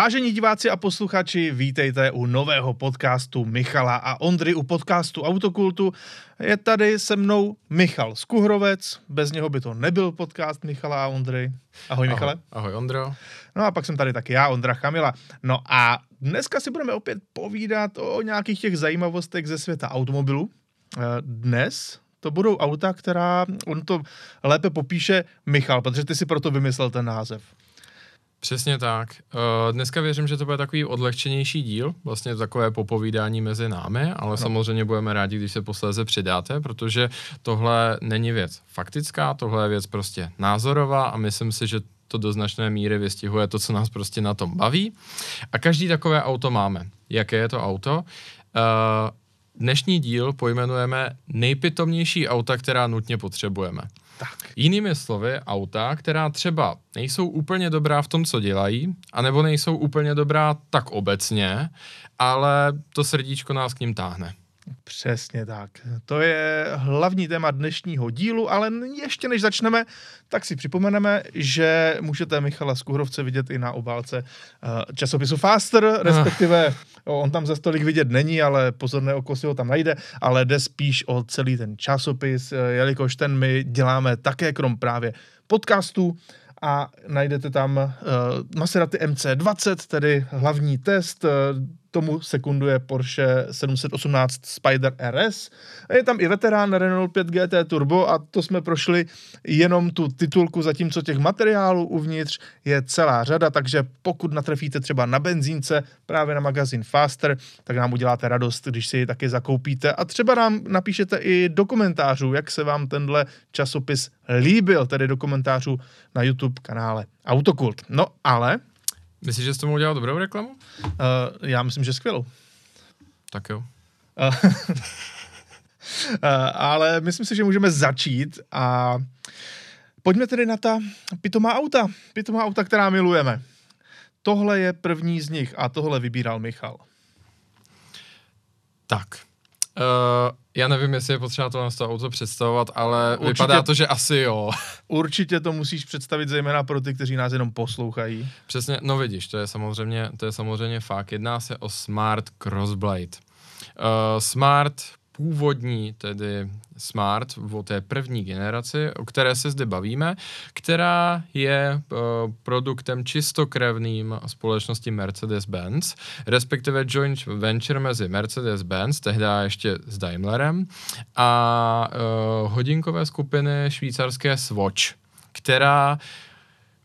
Vážení diváci a posluchači, vítejte u nového podcastu Michala a Ondry u podcastu Autokultu. Je tady se mnou Michal Skuhrovec, bez něho by to nebyl podcast Michala a Ondry. Ahoj Michale. Ahoj, ahoj Ondro. No a pak jsem tady taky já, Ondra Chamila. No a dneska si budeme opět povídat o nějakých těch zajímavostech ze světa automobilu. Eh, dnes to budou auta, která, on to lépe popíše Michal, protože ty si proto vymyslel ten název. Přesně tak. Uh, dneska věřím, že to bude takový odlehčenější díl, vlastně takové popovídání mezi námi, ale no. samozřejmě budeme rádi, když se posléze přidáte, protože tohle není věc faktická, tohle je věc prostě názorová a myslím si, že to do značné míry vystihuje to, co nás prostě na tom baví. A každý takové auto máme. Jaké je to auto? Uh, dnešní díl pojmenujeme nejpitomnější auta, která nutně potřebujeme. Tak. Jinými slovy, auta, která třeba nejsou úplně dobrá v tom, co dělají, anebo nejsou úplně dobrá tak obecně, ale to srdíčko nás k ním táhne. Přesně tak. To je hlavní téma dnešního dílu, ale ještě než začneme, tak si připomeneme, že můžete Michala Skuhrovce vidět i na obálce eh, časopisu Faster, respektive on tam za stolik vidět není, ale pozorné oko si ho tam najde, ale jde spíš o celý ten časopis, eh, jelikož ten my děláme také krom právě podcastů a najdete tam uh, Maserati MC20, tedy hlavní test, uh, tomu sekunduje Porsche 718 Spider RS. A je tam i veterán Renault 5 GT Turbo a to jsme prošli jenom tu titulku, zatímco těch materiálů uvnitř je celá řada, takže pokud natrefíte třeba na benzínce právě na magazín Faster, tak nám uděláte radost, když si ji taky zakoupíte a třeba nám napíšete i do komentářů, jak se vám tenhle časopis líbil, tedy do komentářů na YouTube kanále Autokult. No ale Myslíš, že jsi tomu udělal dobrou reklamu? Uh, já myslím, že skvělou. Tak jo. Uh, uh, ale myslím si, že můžeme začít a pojďme tedy na ta pitomá auta. Pitomá auta, která milujeme. Tohle je první z nich a tohle vybíral Michal. Tak. Uh, já nevím, jestli je potřeba to na to auto představovat, ale určitě, vypadá to, že asi jo. Určitě to musíš představit zejména pro ty, kteří nás jenom poslouchají. Přesně, no vidíš, to je samozřejmě, to je samozřejmě fakt. Jedná se o Smart Crossblade. Uh, Smart původní, tedy Smart, o té první generaci, o které se zde bavíme, která je uh, produktem čistokrevným společnosti Mercedes-Benz, respektive joint venture mezi Mercedes-Benz, tehdy ještě s Daimlerem, a uh, hodinkové skupiny švýcarské Swatch, která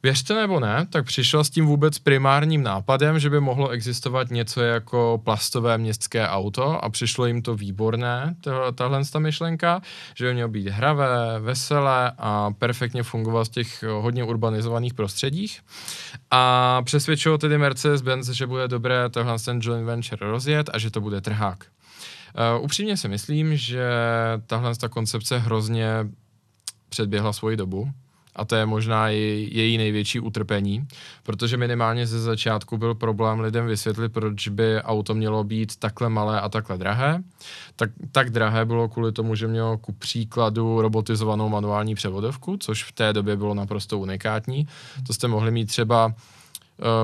Věřte nebo ne, tak přišla s tím vůbec primárním nápadem, že by mohlo existovat něco jako plastové městské auto a přišlo jim to výborné, tahle ta myšlenka, že by mělo být hravé, veselé a perfektně fungovat v těch hodně urbanizovaných prostředích. A přesvědčilo tedy Mercedes-Benz, že bude dobré tohle ten joint venture rozjet a že to bude trhák. Uh, upřímně si myslím, že tahle ta koncepce hrozně předběhla svoji dobu a to je možná i její největší utrpení, protože minimálně ze začátku byl problém lidem vysvětlit, proč by auto mělo být takhle malé a takhle drahé. Tak, tak drahé bylo kvůli tomu, že mělo ku příkladu robotizovanou manuální převodovku, což v té době bylo naprosto unikátní. To jste mohli mít třeba uh,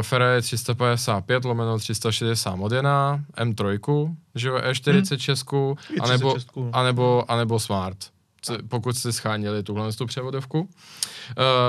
Ferrari 355 lomeno 360 Modena, M3, že jo, E46, hmm. anebo, anebo, anebo Smart pokud jste scháněli tuhle tu převodovku. Uh,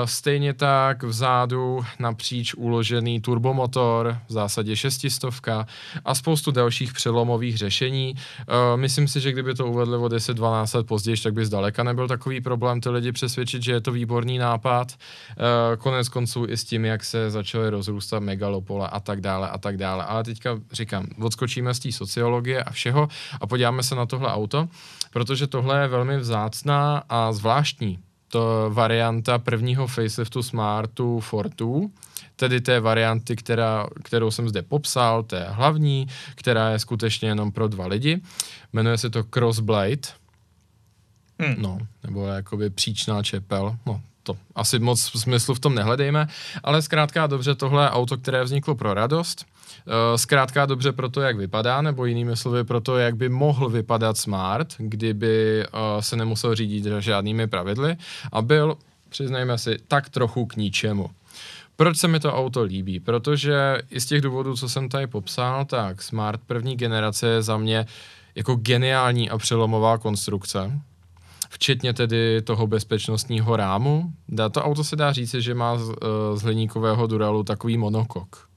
stejně tak vzadu napříč uložený turbomotor, v zásadě šestistovka a spoustu dalších přelomových řešení. Uh, myslím si, že kdyby to uvedli o 10-12 let později, tak by zdaleka nebyl takový problém ty lidi přesvědčit, že je to výborný nápad. Uh, konec konců i s tím, jak se začaly rozrůstat megalopole a tak dále a tak dále. Ale teďka říkám, odskočíme z té sociologie a všeho a podíváme se na tohle auto, protože tohle je velmi vzácné vzácná a zvláštní. To varianta prvního faceliftu Smartu Fortu, tedy té varianty, která, kterou jsem zde popsal, té hlavní, která je skutečně jenom pro dva lidi. Jmenuje se to Crossblade, hmm. no, nebo jakoby příčná čepel, no, to asi moc smyslu v tom nehledejme, ale zkrátka dobře, tohle auto, které vzniklo pro radost, Eh, zkrátka dobře pro to, jak vypadá, nebo jinými slovy pro to, jak by mohl vypadat smart, kdyby uh, se nemusel řídit žádnými pravidly a byl, přiznejme si, tak trochu k ničemu. Proč se mi to auto líbí? Protože i z těch důvodů, co jsem tady popsal, tak Smart první generace je za mě jako geniální a přelomová konstrukce včetně tedy toho bezpečnostního rámu. To auto se dá říct, že má z, uh, z hliníkového duralu takový monokok.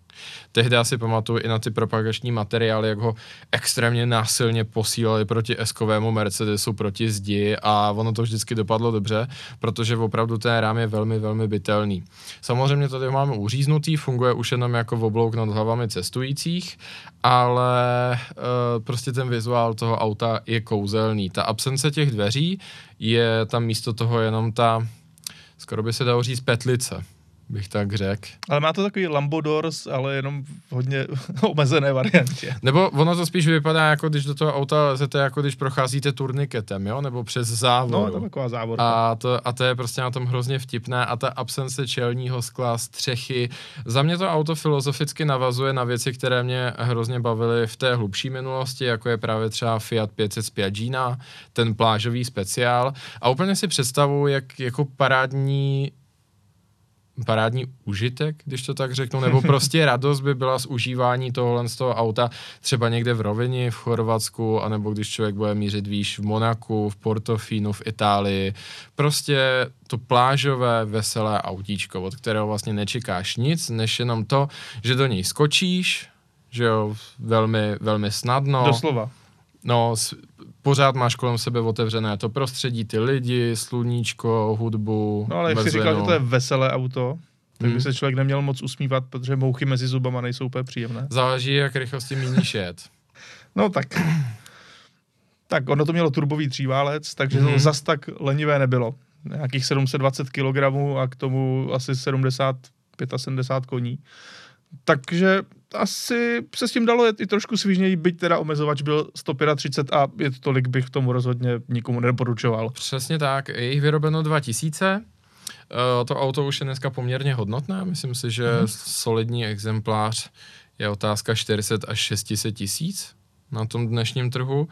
Tehdy si pamatuju i na ty propagační materiály, jak ho extrémně násilně posílali proti eskovému Mercedesu, proti zdi a ono to vždycky dopadlo dobře, protože opravdu ten rám je velmi, velmi bytelný. Samozřejmě tady ho máme uříznutý, funguje už jenom jako oblouk nad hlavami cestujících, ale e, prostě ten vizuál toho auta je kouzelný. Ta absence těch dveří je tam místo toho jenom ta, skoro by se dalo říct, petlice bych tak řekl. Ale má to takový Lambodors, ale jenom v hodně omezené variantě. Nebo ono to spíš vypadá, jako když do toho auta lezete, jako když procházíte turniketem, jo? Nebo přes závor. No, to taková závorka. A to, a to je prostě na tom hrozně vtipné a ta absence čelního skla, střechy. Za mě to auto filozoficky navazuje na věci, které mě hrozně bavily v té hlubší minulosti, jako je právě třeba Fiat 500 Spiagina, ten plážový speciál. A úplně si představuji, jak jako parádní parádní užitek, když to tak řeknu, nebo prostě radost by byla z užívání tohohle z toho auta třeba někde v Rovini, v Chorvatsku, anebo když člověk bude mířit výš v Monaku, v Portofínu, v Itálii. Prostě to plážové, veselé autíčko, od kterého vlastně nečekáš nic, než jenom to, že do něj skočíš, že jo, velmi, velmi snadno. Doslova. No, pořád máš kolem sebe otevřené to prostředí, ty lidi, sluníčko, hudbu. No ale jak jsi říkal, že to je veselé auto, tak by hmm. se člověk neměl moc usmívat, protože mouchy mezi zubama nejsou úplně příjemné. Záleží, jak rychlosti míníš jet. no tak. Tak ono to mělo turbový tříválec, takže hmm. to zas tak lenivé nebylo. Nějakých 720 kg a k tomu asi 70, 75 koní. Takže asi se s tím dalo jet i trošku svížněji, byť teda omezovač byl 135 a je to tolik bych tomu rozhodně nikomu nedoporučoval. Přesně tak, je jich vyrobeno 2000, eh, to auto už je dneska poměrně hodnotné, myslím si, že hmm. solidní exemplář je otázka 400 až 600 tisíc na tom dnešním trhu. Uh,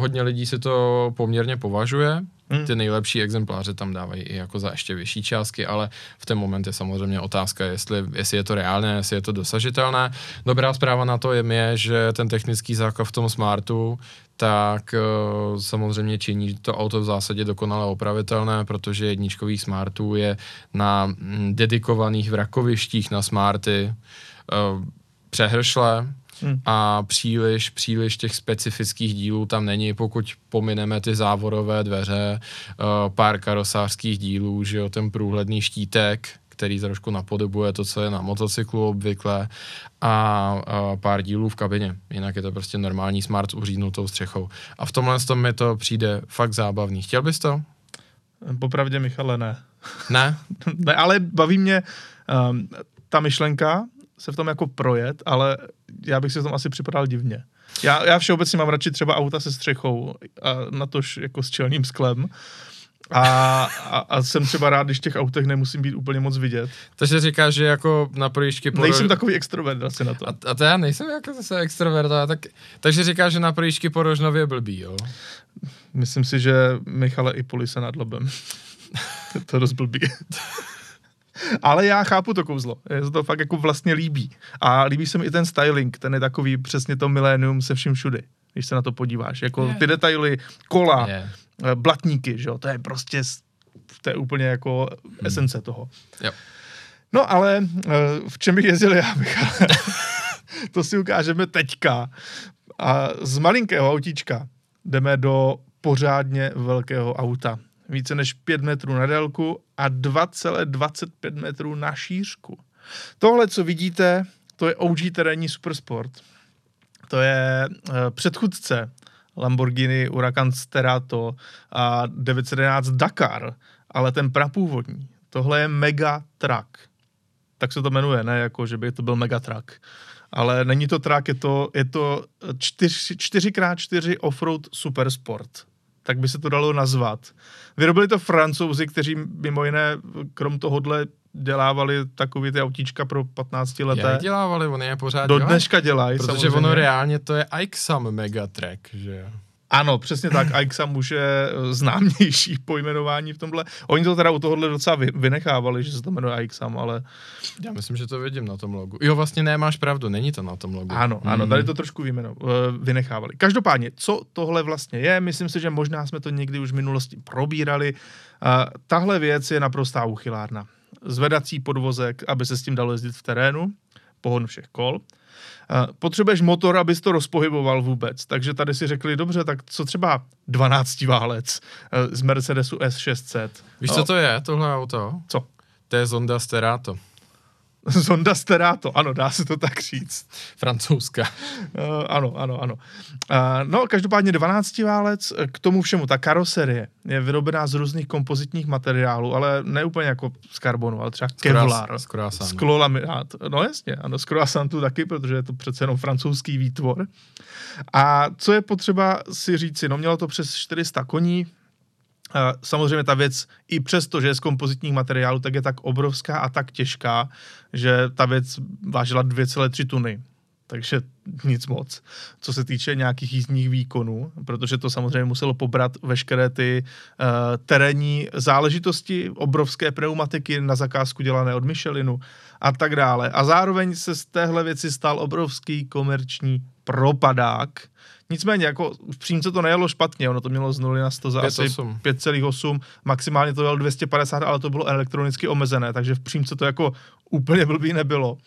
hodně lidí si to poměrně považuje, Hmm. Ty nejlepší exempláře tam dávají i jako za ještě vyšší částky, ale v ten moment je samozřejmě otázka, jestli, jestli je to reálné, jestli je to dosažitelné. Dobrá zpráva na to je, je že ten technický základ v tom Smartu tak uh, samozřejmě činí to auto v zásadě dokonale opravitelné, protože jedničkových Smartů je na mm, dedikovaných vrakovištích na Smarty uh, přehršle, Hmm. A příliš, příliš těch specifických dílů tam není, pokud pomineme ty závorové dveře, uh, pár karosářských dílů, že jo, ten průhledný štítek, který trošku napodobuje to, co je na motocyklu obvykle a, a pár dílů v kabině. Jinak je to prostě normální smart s uřídnutou střechou. A v tomhle tom mi to přijde fakt zábavný. Chtěl bys to? Popravdě, Michale, ne. Ne? ne, ale baví mě um, ta myšlenka se v tom jako projet, ale já bych si v tom asi připadal divně. Já, já všeobecně mám radši třeba auta se střechou a na tož jako s čelním sklem. A, a, a jsem třeba rád, když v těch autech nemusím být úplně moc vidět. Takže říkáš, že jako na projížďky po Nejsem takový extrovert asi na to. A, a to já nejsem jako zase extrovert, tak, takže říkáš, že na projížďky po Rožnově blbý, jo? Myslím si, že Michale i Poli se nad lobem. to dost blbý. Ale já chápu to kouzlo. Je to fakt jako vlastně líbí. A líbí se mi i ten styling, ten je takový přesně to milénium se vším všudy, když se na to podíváš. Jako yeah. ty detaily, kola, yeah. blatníky, že jo, to je prostě, to je úplně jako hmm. esence toho. Yep. No ale eh, v čem bych jezdil já, Michal? to si ukážeme teďka. A z malinkého autíčka jdeme do pořádně velkého auta více než 5 metrů na délku a 2,25 metrů na šířku. Tohle, co vidíte, to je OG terénní Supersport. To je uh, předchůdce Lamborghini Huracan Sterato a 911 Dakar, ale ten prapůvodní. Tohle je Mega Truck. Tak se to jmenuje, ne jako, že by to byl Mega Truck. Ale není to truck, je to, je to 4, 4x4 offroad supersport tak by se to dalo nazvat. Vyrobili to francouzi, kteří mimo jiné krom tohohle dělávali takový ty autíčka pro 15 leté. Jak dělávali, oni je pořád Do dneška dělají, Protože samozřejmě. ono reálně to je Ixam Megatrack, že jo. Ano, přesně tak. Aixam už je eh, známější pojmenování v tomhle. Oni to teda u tohohle docela vy, vynechávali, že se to jmenuje Aixam, ale... Já myslím, že to vidím na tom logu. Jo, vlastně nemáš pravdu, není to na tom logu. Ano, ano, tady to trošku výjmeno, eh, vynechávali. Každopádně, co tohle vlastně je, myslím si, že možná jsme to někdy už v minulosti probírali. Tahle věc je naprostá uchylárna. Zvedací podvozek, aby se s tím dalo jezdit v terénu, pohon všech kol. Potřebuješ motor, abys to rozpohyboval vůbec. Takže tady si řekli, dobře, tak co třeba 12 válec eh, z Mercedesu S600. Víš, no. co to je, tohle auto? Co? To je Zonda Sterato. Zonda Sterato, ano, dá se to tak říct. Francouzská. Uh, ano, ano, ano. Uh, no, každopádně 12 válec, k tomu všemu ta karoserie je vyrobená z různých kompozitních materiálů, ale ne úplně jako z karbonu, ale třeba kevlar. Z croissant. Sklolaminát. No jasně, ano, z croissantu taky, protože je to přece jenom francouzský výtvor. A co je potřeba si říci, no mělo to přes 400 koní, Samozřejmě ta věc, i přesto, že je z kompozitních materiálů, tak je tak obrovská a tak těžká, že ta věc vážila 2,3 tuny. Takže nic moc, co se týče nějakých jízdních výkonů, protože to samozřejmě muselo pobrat veškeré ty uh, terénní záležitosti, obrovské pneumatiky na zakázku dělané od Michelinu a tak dále. A zároveň se z téhle věci stal obrovský komerční propadák, Nicméně, jako v přímce to nejelo špatně, ono to mělo z 0 na 100 za 5, asi 5,8, maximálně to jelo 250, ale to bylo elektronicky omezené, takže v přímce to jako úplně blbý nebylo.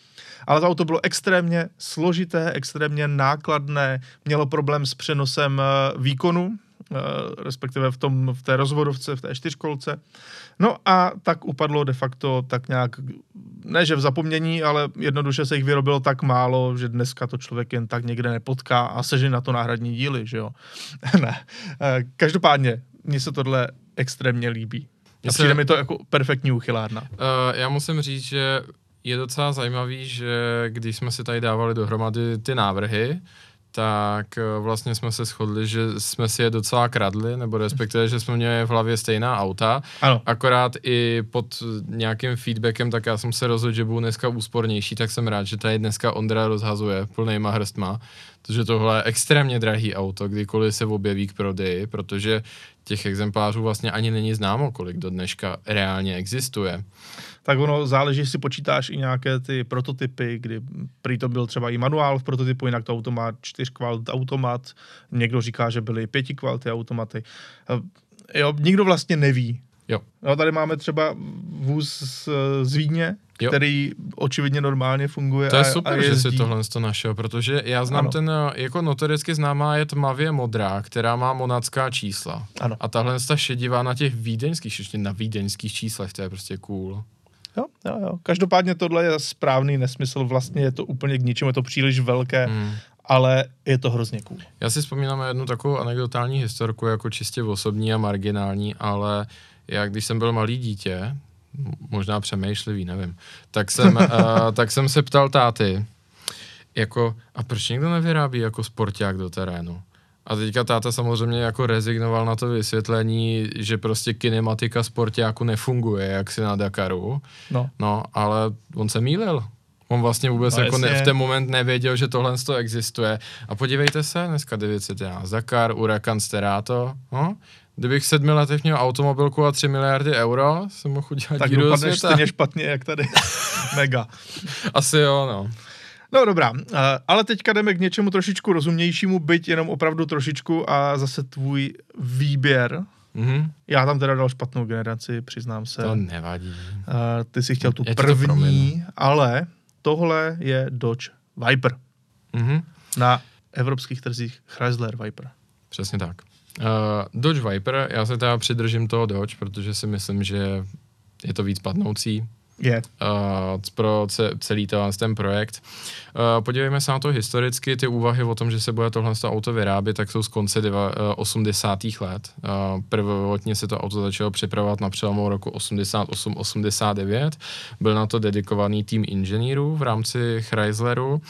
Ale to auto bylo extrémně složité, extrémně nákladné, mělo problém s přenosem eh, výkonu, respektive v, tom, v té rozvodovce, v té čtyřkolce. No a tak upadlo de facto tak nějak, ne že v zapomnění, ale jednoduše se jich vyrobilo tak málo, že dneska to člověk jen tak někde nepotká a seží na to náhradní díly, že jo. ne. Eh, každopádně, mně se tohle extrémně líbí. A přijde mi to jako perfektní uchylárna. Uh, já musím říct, že je docela zajímavý, že když jsme si tady dávali dohromady ty návrhy, tak eh, vlastně jsme se shodli, že jsme si je docela kradli, nebo respektive, že jsme měli v hlavě stejná auta. Ano. Akorát i pod nějakým feedbackem, tak já jsem se rozhodl, že budu dneska úspornější, tak jsem rád, že tady dneska Ondra rozhazuje plnýma hrstma, protože tohle je extrémně drahý auto, kdykoliv se objeví k prodeji, protože těch exemplářů vlastně ani není známo, kolik do dneška reálně existuje tak ono záleží, jestli počítáš i nějaké ty prototypy, kdy prý to byl třeba i manuál v prototypu, jinak to auto má čtyř kvalt automat, někdo říká, že byly pěti kvality automaty. Jo, nikdo vlastně neví. Jo. No, tady máme třeba vůz z, z Vídně, jo. který očividně normálně funguje. To je a, super, a že si tohle to našel, protože já znám ano. ten, jako notoricky známá je tmavě modrá, která má monacká čísla. Ano. A tahle ta šedivá na těch vídeňských, ještě na vídeňských číslech, to je prostě cool. Jo, jo, jo. Každopádně tohle je správný nesmysl, vlastně je to úplně k ničemu, je to příliš velké, hmm. ale je to hrozně cool. Já si vzpomínám jednu takovou anekdotální historku, jako čistě osobní a marginální, ale já když jsem byl malý dítě, možná přemýšlivý, nevím, tak jsem, uh, tak jsem se ptal táty, jako, a proč někdo nevyrábí jako sporták do terénu? A teďka táta samozřejmě jako rezignoval na to vysvětlení, že prostě kinematika sportáku nefunguje, jak si na Dakaru. No. no ale on se mýlil. On vlastně vůbec no, jako ne, v ten moment nevěděl, že tohle to existuje. A podívejte se, dneska 911 Dakar, Urakan Sterato. No? Kdybych v sedmi letech měl automobilku a 3 miliardy euro, jsem mohl udělat tak díru do stejně špatně, jak tady. Mega. Asi jo, no. No dobrá, ale teďka jdeme k něčemu trošičku rozumnějšímu, byť jenom opravdu trošičku a zase tvůj výběr. Mm-hmm. Já tam teda dal špatnou generaci, přiznám se. To nevadí. Ty si chtěl tu Já první, ale tohle je Dodge Viper. Mm-hmm. Na evropských trzích Chrysler Viper. Přesně tak. Uh, Dodge Viper, já se teda přidržím toho Dodge, protože si myslím, že je to víc padnoucí je. Uh, pro celý ten projekt. Uh, podívejme se na to historicky, ty úvahy o tom, že se bude tohle auto vyrábět, tak jsou z konce diva, uh, 80. let. Uh, prvotně se to auto začalo připravovat na přelomu roku 88-89. Byl na to dedikovaný tým inženýrů v rámci Chrysleru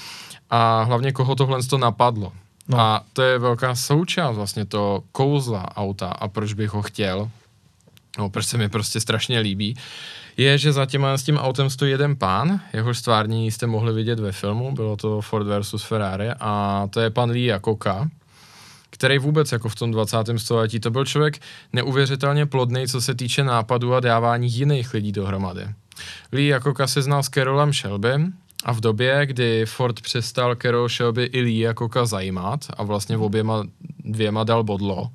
a hlavně koho tohle to napadlo. No. A to je velká součást vlastně to kouzla auta a proč bych ho chtěl, no, proč se mi prostě strašně líbí, je, že za tím, s tím autem stojí jeden pán, jehož stvární jste mohli vidět ve filmu, bylo to Ford versus Ferrari a to je pan Lee Jakoka. který vůbec jako v tom 20. století, to byl člověk neuvěřitelně plodný, co se týče nápadů a dávání jiných lidí dohromady. Lee jako se znal s Carolem Shelby a v době, kdy Ford přestal Carol Shelby i Lee jako zajímat a vlastně oběma dvěma dal bodlo,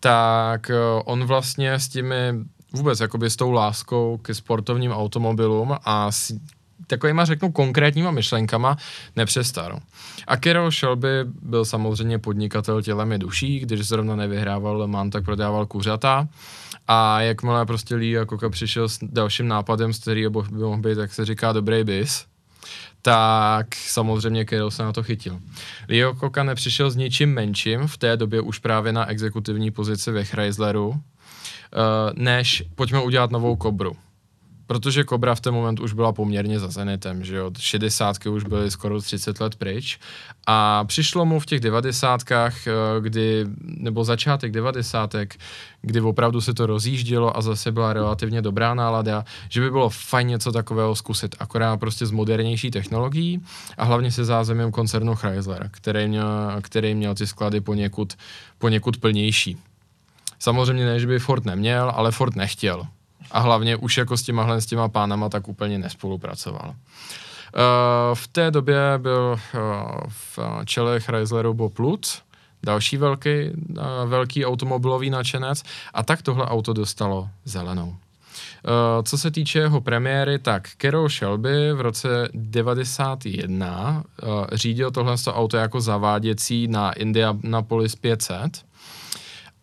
tak eh, on vlastně s těmi vůbec jakoby s tou láskou ke sportovním automobilům a s takovýma, řeknu, konkrétníma myšlenkama nepřestal. A Carol Shelby byl samozřejmě podnikatel tělem i duší, když zrovna nevyhrával Le Mans, tak prodával kuřata. A jakmile prostě Lee jako přišel s dalším nápadem, z kterého by mohl být, tak se říká dobrý bis, tak samozřejmě Carol se na to chytil. Leo Koka nepřišel s ničím menším, v té době už právě na exekutivní pozici ve Chrysleru, Eh, než pojďme udělat novou kobru. Protože Kobra v ten moment už byla poměrně za Zenitem, že jo, 60 už byly skoro 30 let pryč a přišlo mu v těch 90 eh, kdy, nebo začátek 90 kdy opravdu se to rozjíždělo a zase byla relativně dobrá nálada, že by bylo fajn něco takového zkusit, akorát prostě z modernější technologií a hlavně se zázemím koncernu Chrysler, který měl, který měl ty sklady poněkud, poněkud plnější. Samozřejmě ne, že by Ford neměl, ale Ford nechtěl. A hlavně už jako s těma, s těma pánama tak úplně nespolupracoval. Uh, v té době byl uh, v čele Chrysleru Bob Lutz, další velký, uh, velký automobilový nadšenec a tak tohle auto dostalo zelenou. Co se týče jeho premiéry, tak Carol Shelby v roce 91 uh, řídil tohle auto jako zaváděcí na Indianapolis 500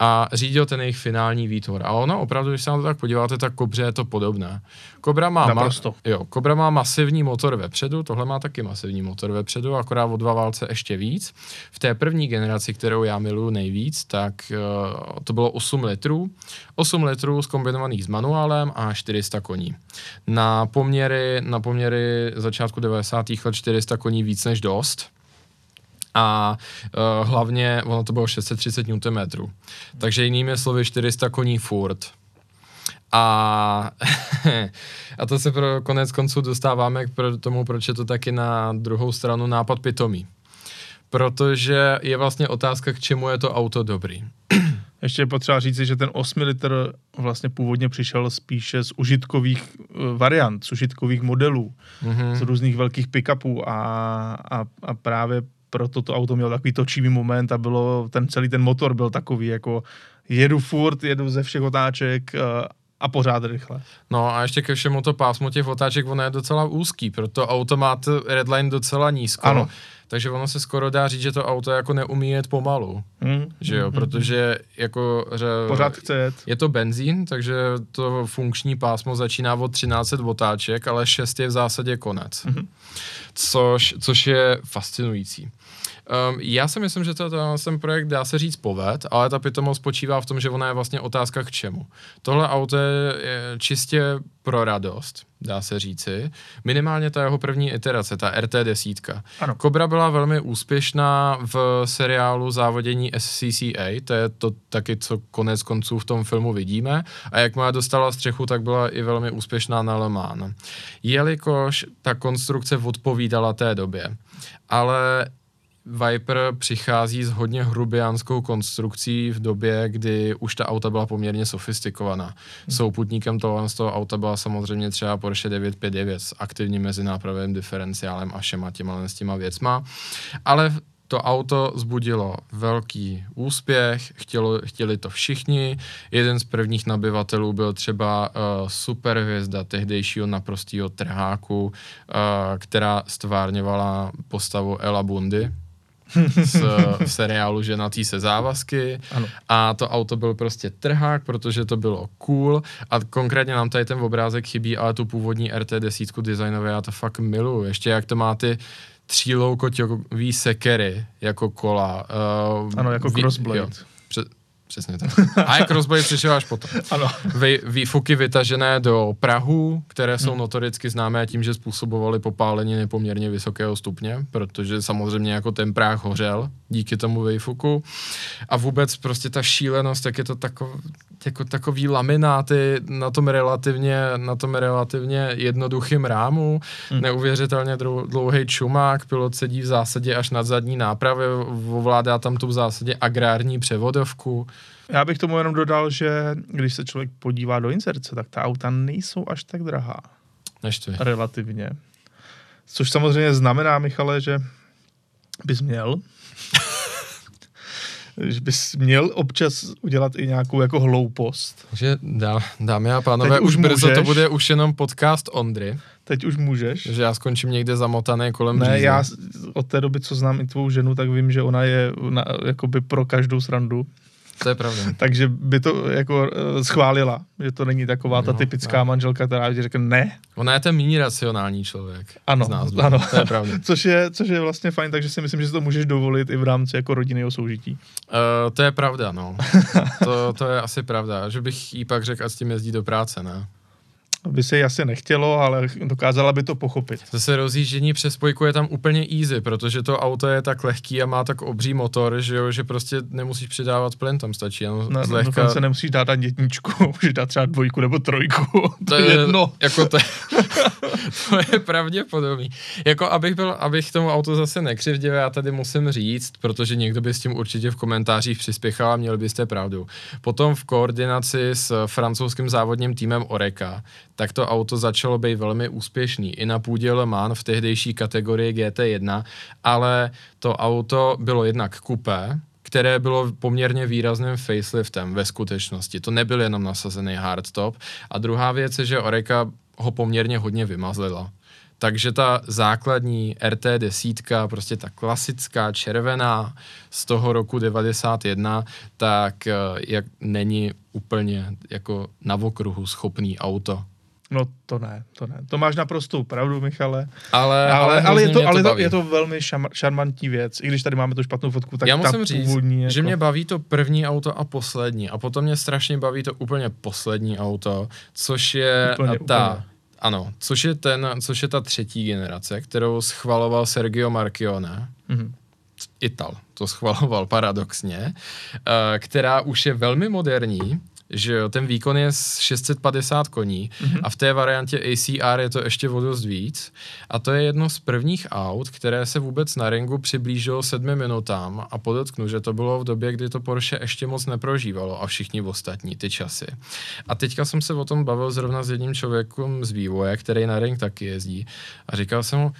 a řídil ten jejich finální výtvor. A ono opravdu, když se na to tak podíváte, tak Kobře je to podobné. Kobra má, ma- jo, Kobra má masivní motor vepředu, tohle má taky masivní motor vepředu, akorát o dva válce ještě víc. V té první generaci, kterou já miluju nejvíc, tak uh, to bylo 8 litrů. 8 litrů zkombinovaných s manuálem a 400 koní. Na poměry, na poměry začátku 90. let 400 koní víc než dost a uh, hlavně ono to bylo 630 Nm. Takže jinými slovy 400 koní furt. A, a to se pro konec konců dostáváme k tomu, proč je to taky na druhou stranu nápad pitomý. Protože je vlastně otázka, k čemu je to auto dobrý. Ještě je potřeba říci, že ten 8 litr vlastně původně přišel spíše z užitkových eh, variant, z užitkových modelů, mm-hmm. z různých velkých pick-upů a, a, a právě proto to auto mělo takový točivý moment a bylo, ten celý ten motor byl takový jako jedu furt, jedu ze všech otáček uh, a pořád rychle. No a ještě ke všemu to pásmo těch otáček, ono je docela úzký, proto auto má redline docela nízko. Ano. Takže ono se skoro dá říct, že to auto jako neumí jet pomalu. Mm, že jo, mm, protože jako... Že Pořád chce jet. Je to benzín, takže to funkční pásmo začíná od 13 otáček, ale 6 je v zásadě konec. Mm. Což, což je fascinující. Um, já si myslím, že to, to, ten projekt dá se říct poved, ale ta pitomost spočívá v tom, že ona je vlastně otázka k čemu. Tohle auto je čistě pro radost, dá se říci. Minimálně ta jeho první iterace, ta RT10. Ano. Cobra byla velmi úspěšná v seriálu závodění SCCA, to je to taky, co konec konců v tom filmu vidíme. A jak má dostala střechu, tak byla i velmi úspěšná na Le Mans. Jelikož ta konstrukce odpovídala té době. Ale Viper přichází s hodně hrubiánskou konstrukcí v době, kdy už ta auta byla poměrně sofistikovaná. Hmm. Souputníkem toho, z toho auta byla samozřejmě třeba Porsche 959 s aktivním mezinápravovým diferenciálem a všema těma s těma věcma. Ale to auto zbudilo velký úspěch, chtělo, chtěli to všichni. Jeden z prvních nabyvatelů byl třeba uh, superhvězda tehdejšího naprostého trháku, uh, která stvárňovala postavu Ela Bundy, z seriálu Ženatý se závazky ano. a to auto byl prostě trhák, protože to bylo cool a konkrétně nám tady ten obrázek chybí, ale tu původní RT10 designově já to fakt miluju. Ještě jak to má ty tříloukoťový sekery jako kola. Uh, ano, jako crossblade. Jo, před, Přesně tak. A jak rozboj přišel až potom. Ano. Vy, výfuky vytažené do Prahu, které jsou hmm. notoricky známé tím, že způsobovaly popálení nepoměrně vysokého stupně, protože samozřejmě jako ten práh hořel díky tomu výfuku. A vůbec prostě ta šílenost, jak je to takov, jako takový lamináty na tom relativně, na tom relativně jednoduchým rámu, hmm. neuvěřitelně dlouhý čumák, pilot sedí v zásadě až nad zadní nápravy, ovládá tam tu v zásadě agrární převodovku. Já bych tomu jenom dodal, že když se člověk podívá do inzerce, tak ta auta nejsou až tak drahá. Než ty. Relativně. Což samozřejmě znamená, Michale, že bys měl že bys měl občas udělat i nějakou jako hloupost. Takže dá, dámy a pánové, Teď už brzo můžeš. to bude už jenom podcast Ondry. Teď už můžeš. Že já skončím někde zamotaný kolem Ne, řízení. já od té doby, co znám i tvou ženu, tak vím, že ona je na, jakoby pro každou srandu. To je pravda. Takže by to jako uh, schválila, že to není taková ta no, typická no. manželka, která ti řekne ne. Ona je ten méně racionální člověk. Ano, z nás ano. To je pravda. což, je, což je vlastně fajn, takže si myslím, že si to můžeš dovolit i v rámci jako rodinného soužití. Uh, to je pravda, no. to, to je asi pravda, že bych jí pak řekl, a s tím jezdí do práce, ne? By se jí asi nechtělo, ale dokázala by to pochopit. Zase rozjíždění přes spojku je tam úplně easy, protože to auto je tak lehký a má tak obří motor, že, jo, že prostě nemusíš přidávat plyn, tam stačí jenom no, zlehka... se nemusíš dát ani jedničku, můžeš dát třeba dvojku nebo trojku, to, to je jedno. Jako to, je, to je pravděpodobný. Jako abych, byl, abych tomu auto zase nekřivdil, já tady musím říct, protože někdo by s tím určitě v komentářích přispěchal a měli byste pravdu. Potom v koordinaci s francouzským závodním týmem Oreka tak to auto začalo být velmi úspěšný i na půdě Le Mans v tehdejší kategorii GT1, ale to auto bylo jednak kupé, které bylo poměrně výrazným faceliftem ve skutečnosti. To nebyl jenom nasazený hardtop. A druhá věc je, že Oreka ho poměrně hodně vymazlila. Takže ta základní RT desítka, prostě ta klasická červená z toho roku 91, tak eh, jak není úplně jako na okruhu schopný auto. No to ne, to ne. To máš naprostou pravdu, Michale. Ale, ale, ale, ale, je, to, to ale to, je to velmi šam, šarmantní věc. I když tady máme tu špatnou fotku, tak Já musím říct, původní, jako... že mě baví to první auto a poslední. A potom mě strašně baví to úplně poslední auto, což je úplně, ta... Úplně. Ano, což je, ten, což je ta třetí generace, kterou schvaloval Sergio Marchione. Mm-hmm. Ital, to schvaloval paradoxně, uh, která už je velmi moderní, že jo, ten výkon je 650 koní mm-hmm. a v té variantě ACR je to ještě o dost víc a to je jedno z prvních aut, které se vůbec na ringu přiblížilo sedmi minutám a podotknu, že to bylo v době, kdy to Porsche ještě moc neprožívalo a všichni ostatní ty časy. A teďka jsem se o tom bavil zrovna s jedním člověkem z vývoje, který na ring taky jezdí a říkal jsem mu,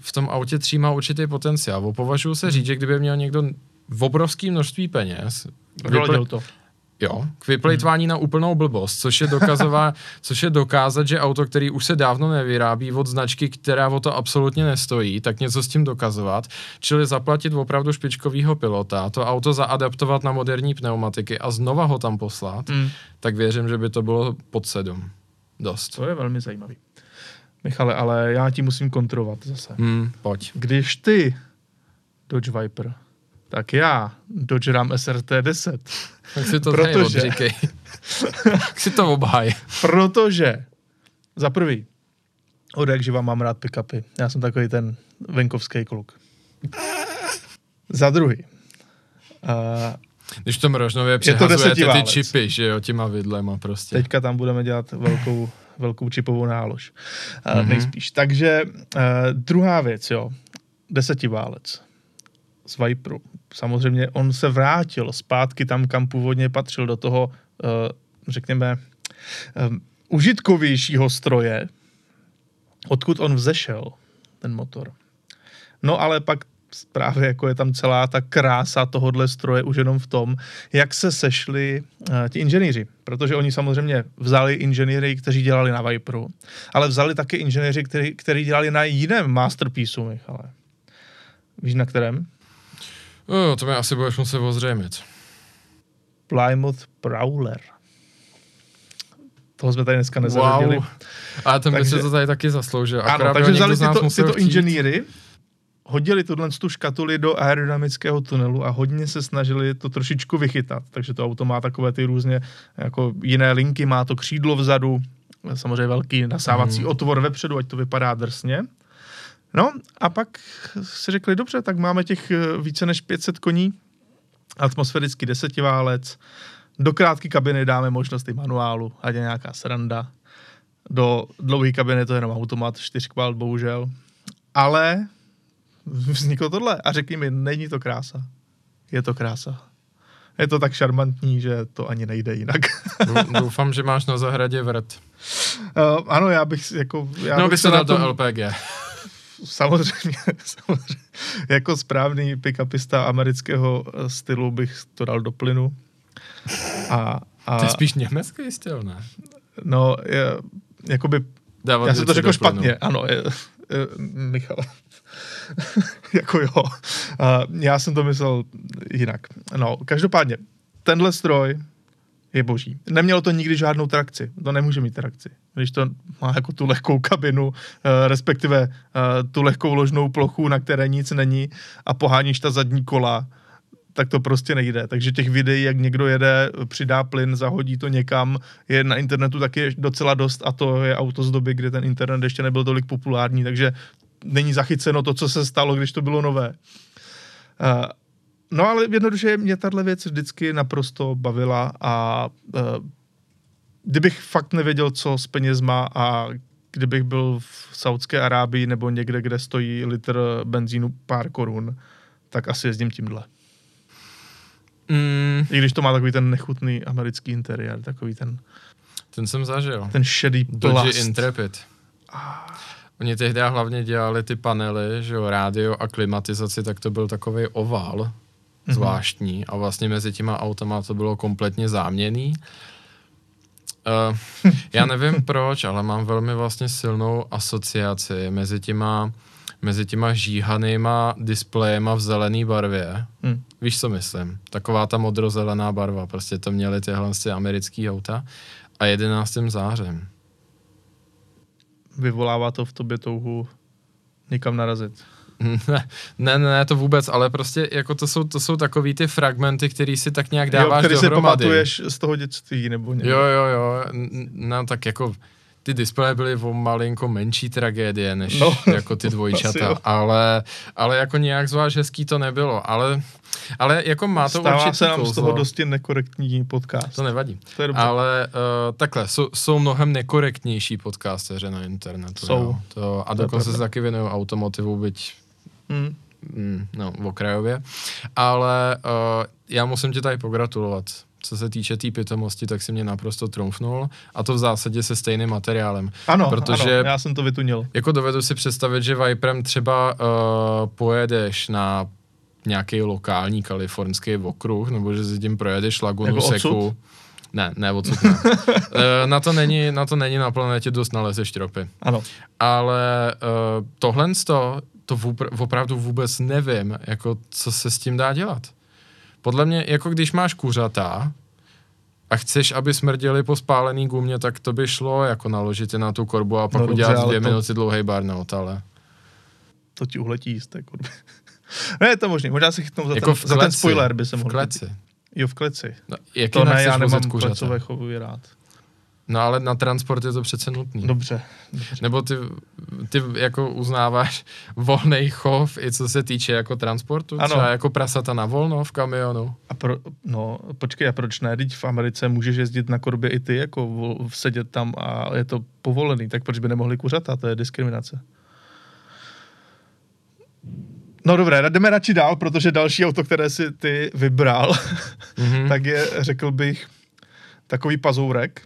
v tom autě tří má určitý potenciál. Považuji se říct, že kdyby měl někdo v obrovském množství peněz, vypl- to Jo, k vyplejtvání hmm. na úplnou blbost, což je, dokazová, což je dokázat, že auto, který už se dávno nevyrábí od značky, která o to absolutně nestojí, tak něco s tím dokazovat, čili zaplatit opravdu špičkovýho pilota, to auto zaadaptovat na moderní pneumatiky a znova ho tam poslat, hmm. tak věřím, že by to bylo pod sedm. Dost. To je velmi zajímavý. Michale, ale já ti musím kontrolovat zase. Hmm, pojď. Když ty, Dodge Viper, tak já Dodge Ram SRT 10. Tak si to protože, říkej. tak si to obhaj. protože, za prvý, od jak živa mám rád pick-upy. Já jsem takový ten venkovský kluk. Za druhý. Uh, když to Mrožnově přehazujete ty čipy, že jo, těma vidlema prostě. Teďka tam budeme dělat velkou, velkou čipovou nálož. Uh, mm-hmm. Nejspíš. Takže uh, druhá věc, jo. Desetiválec z Viperu. Samozřejmě on se vrátil zpátky tam, kam původně patřil, do toho, uh, řekněme, um, užitkovějšího stroje, odkud on vzešel, ten motor. No ale pak právě jako je tam celá ta krása tohohle stroje už jenom v tom, jak se sešli uh, ti inženýři. Protože oni samozřejmě vzali inženýry, kteří dělali na Viperu, ale vzali taky inženýři, kteří, kteří dělali na jiném masterpieceu, Michale. Víš na kterém? No, to mi asi budeš muset ozřejmit. Plymouth Prowler. Toho jsme tady dneska nezařadili. Wow. A ten takže, by se to tady taky zasloužil. Ano, takže vzali tyto, tyto inženýry hodili tuhle tu škatuli do aerodynamického tunelu a hodně se snažili to trošičku vychytat. Takže to auto má takové ty různě jako jiné linky, má to křídlo vzadu, samozřejmě velký nasávací mm. otvor vepředu, ať to vypadá drsně. No a pak si řekli, dobře, tak máme těch eh, více než 500 koní, atmosférický desetiválec, do krátké kabiny dáme možnost i manuálu, ať je nějaká sranda. Do dlouhé kabiny to je jenom automat, čtyřkval, bohužel. Ale vzniklo tohle a řekli mi, není to krása. Je to krása. Je to tak šarmantní, že to ani nejde jinak. Doufám, že máš na zahradě vrt. Uh, ano, já bych jako... Já no, bych bys se dal tom... to LPG. Samozřejmě, samozřejmě. Jako správný pickupista amerického eh, stylu bych to dal do plynu. A, a... Ty spíš německý styl, ne? No, je, jakoby... Dávat já jsem to řekl špatně, ano. Je, je, Michal. jako jo. Uh, já jsem to myslel jinak. No, každopádně, tenhle stroj je boží. Nemělo to nikdy žádnou trakci. To nemůže mít trakci. Když to má jako tu lehkou kabinu, uh, respektive uh, tu lehkou ložnou plochu, na které nic není a poháníš ta zadní kola, tak to prostě nejde. Takže těch videí, jak někdo jede, přidá plyn, zahodí to někam, je na internetu taky docela dost a to je auto z doby, kdy ten internet ještě nebyl tolik populární, takže není zachyceno to, co se stalo, když to bylo nové. Uh, no ale jednoduše mě tahle věc vždycky naprosto bavila a kdybych fakt nevěděl, co s penězma a kdybych byl v Saudské Arábii nebo někde, kde stojí litr benzínu pár korun, tak asi jezdím tímhle. Mm. I když to má takový ten nechutný americký interiér, takový ten... Ten jsem zažil. Ten šedý plast. Dodge Intrepid. Ah. Oni tehdy hlavně dělali ty panely, že jo, rádio a klimatizaci, tak to byl takový oval mm-hmm. zvláštní a vlastně mezi těma automa to bylo kompletně záměný. Uh, já nevím proč, ale mám velmi vlastně silnou asociaci mezi těma mezi těma žíhanýma displejema v zelené barvě. Hmm. Víš, co myslím? Taková ta modrozelená barva. Prostě to měly tyhle americké auta. A 11. zářem. Vyvolává to v tobě touhu někam narazit. Ne, ne, ne, to vůbec, ale prostě jako to jsou, to jsou takový ty fragmenty, který si tak nějak dáváš jo, který dohromady. si pamatuješ z toho dětství, nebo někde. Jo, jo, jo, no tak jako ty displeje byly o malinko menší tragédie, než no, jako ty dvojčata, ale, ale jako nějak zvlášť hezký to nebylo, ale, ale jako má to Stává určitý se nám z toho dosti nekorektní podcast. To nevadí. To je ale uh, takhle, jsou, jsou mnohem nekorektnější podcasteři na internetu. Jsou. Jo. To, a dokonce se taky věnují automotivu, byť hmm. Mm, no, v okrajově. Ale uh, já musím ti tady pogratulovat co se týče té tý pitomosti, tak si mě naprosto trumfnul a to v zásadě se stejným materiálem. Ano, protože ano, já jsem to vytunil. Jako dovedu si představit, že Viperem třeba uh, pojedeš na nějaký lokální kalifornský okruh, nebo že si tím projedeš lagunu jako seku. Odsud? Ne, ne, odsud ne. uh, na, to není, na to není na planetě dost nalezeš tropy. Ano. Ale uh, tohle to, vůpr- opravdu vůbec nevím, jako co se s tím dá dělat. Podle mě, jako když máš kuřata a chceš, aby smrděli po spálený gumě, tak to by šlo jako naložit je na tu korbu a pak no, udělat dobře, dvě to... minuty dlouhý barnout, ale... To ti uletí jisté korby. ne, je to možný, možná si chytnou za, jako ten, za ten spoiler by se mohl. V kleci. Jo, v kleci. No, to ne, já nemám klecové chovy rád. No ale na transport je to přece nutný. Dobře. dobře. Nebo ty, ty jako uznáváš volný chov, i co se týče jako transportu? Ano. Třeba jako prasata na volno v kamionu? A pro, no, počkej, a proč ne? Teď v Americe můžeš jezdit na korbě i ty, jako sedět tam a je to povolený, tak proč by nemohli kuřata? To je diskriminace. No dobré, jdeme radši dál, protože další auto, které si ty vybral, mm-hmm. tak je, řekl bych, takový pazourek,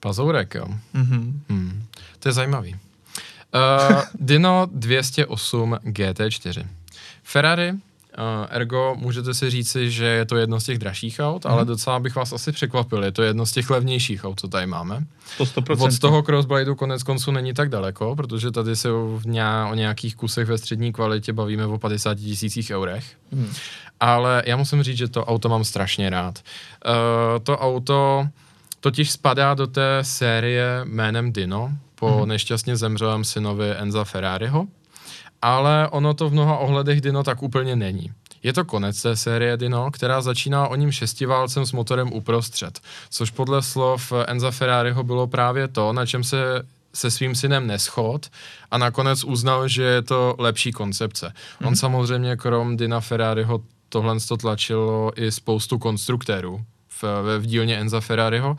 Pazourek, jo. Mm-hmm. Hmm. To je zajímavý. Uh, Dino 208 GT4. Ferrari, uh, ergo můžete si říci, že je to jedno z těch dražších aut, mm. ale docela bych vás asi překvapil, je to jedno z těch levnějších aut, co tady máme. To 100%. Od toho Crossbladeu konec konců není tak daleko, protože tady se o, nějak, o nějakých kusech ve střední kvalitě bavíme o 50 tisících eurech. Mm. Ale já musím říct, že to auto mám strašně rád. Uh, to auto totiž spadá do té série jménem Dino, po mm-hmm. nešťastně zemřelém synovi Enza Ferrariho. ale ono to v mnoha ohledech Dino tak úplně není. Je to konec té série Dino, která začíná o ním šestiválcem s motorem uprostřed, což podle slov Enza Ferrariho bylo právě to, na čem se se svým synem neschod a nakonec uznal, že je to lepší koncepce. On samozřejmě krom Dina Ferrariho tohle to tlačilo i spoustu konstruktérů v, v dílně Enza Ferrariho,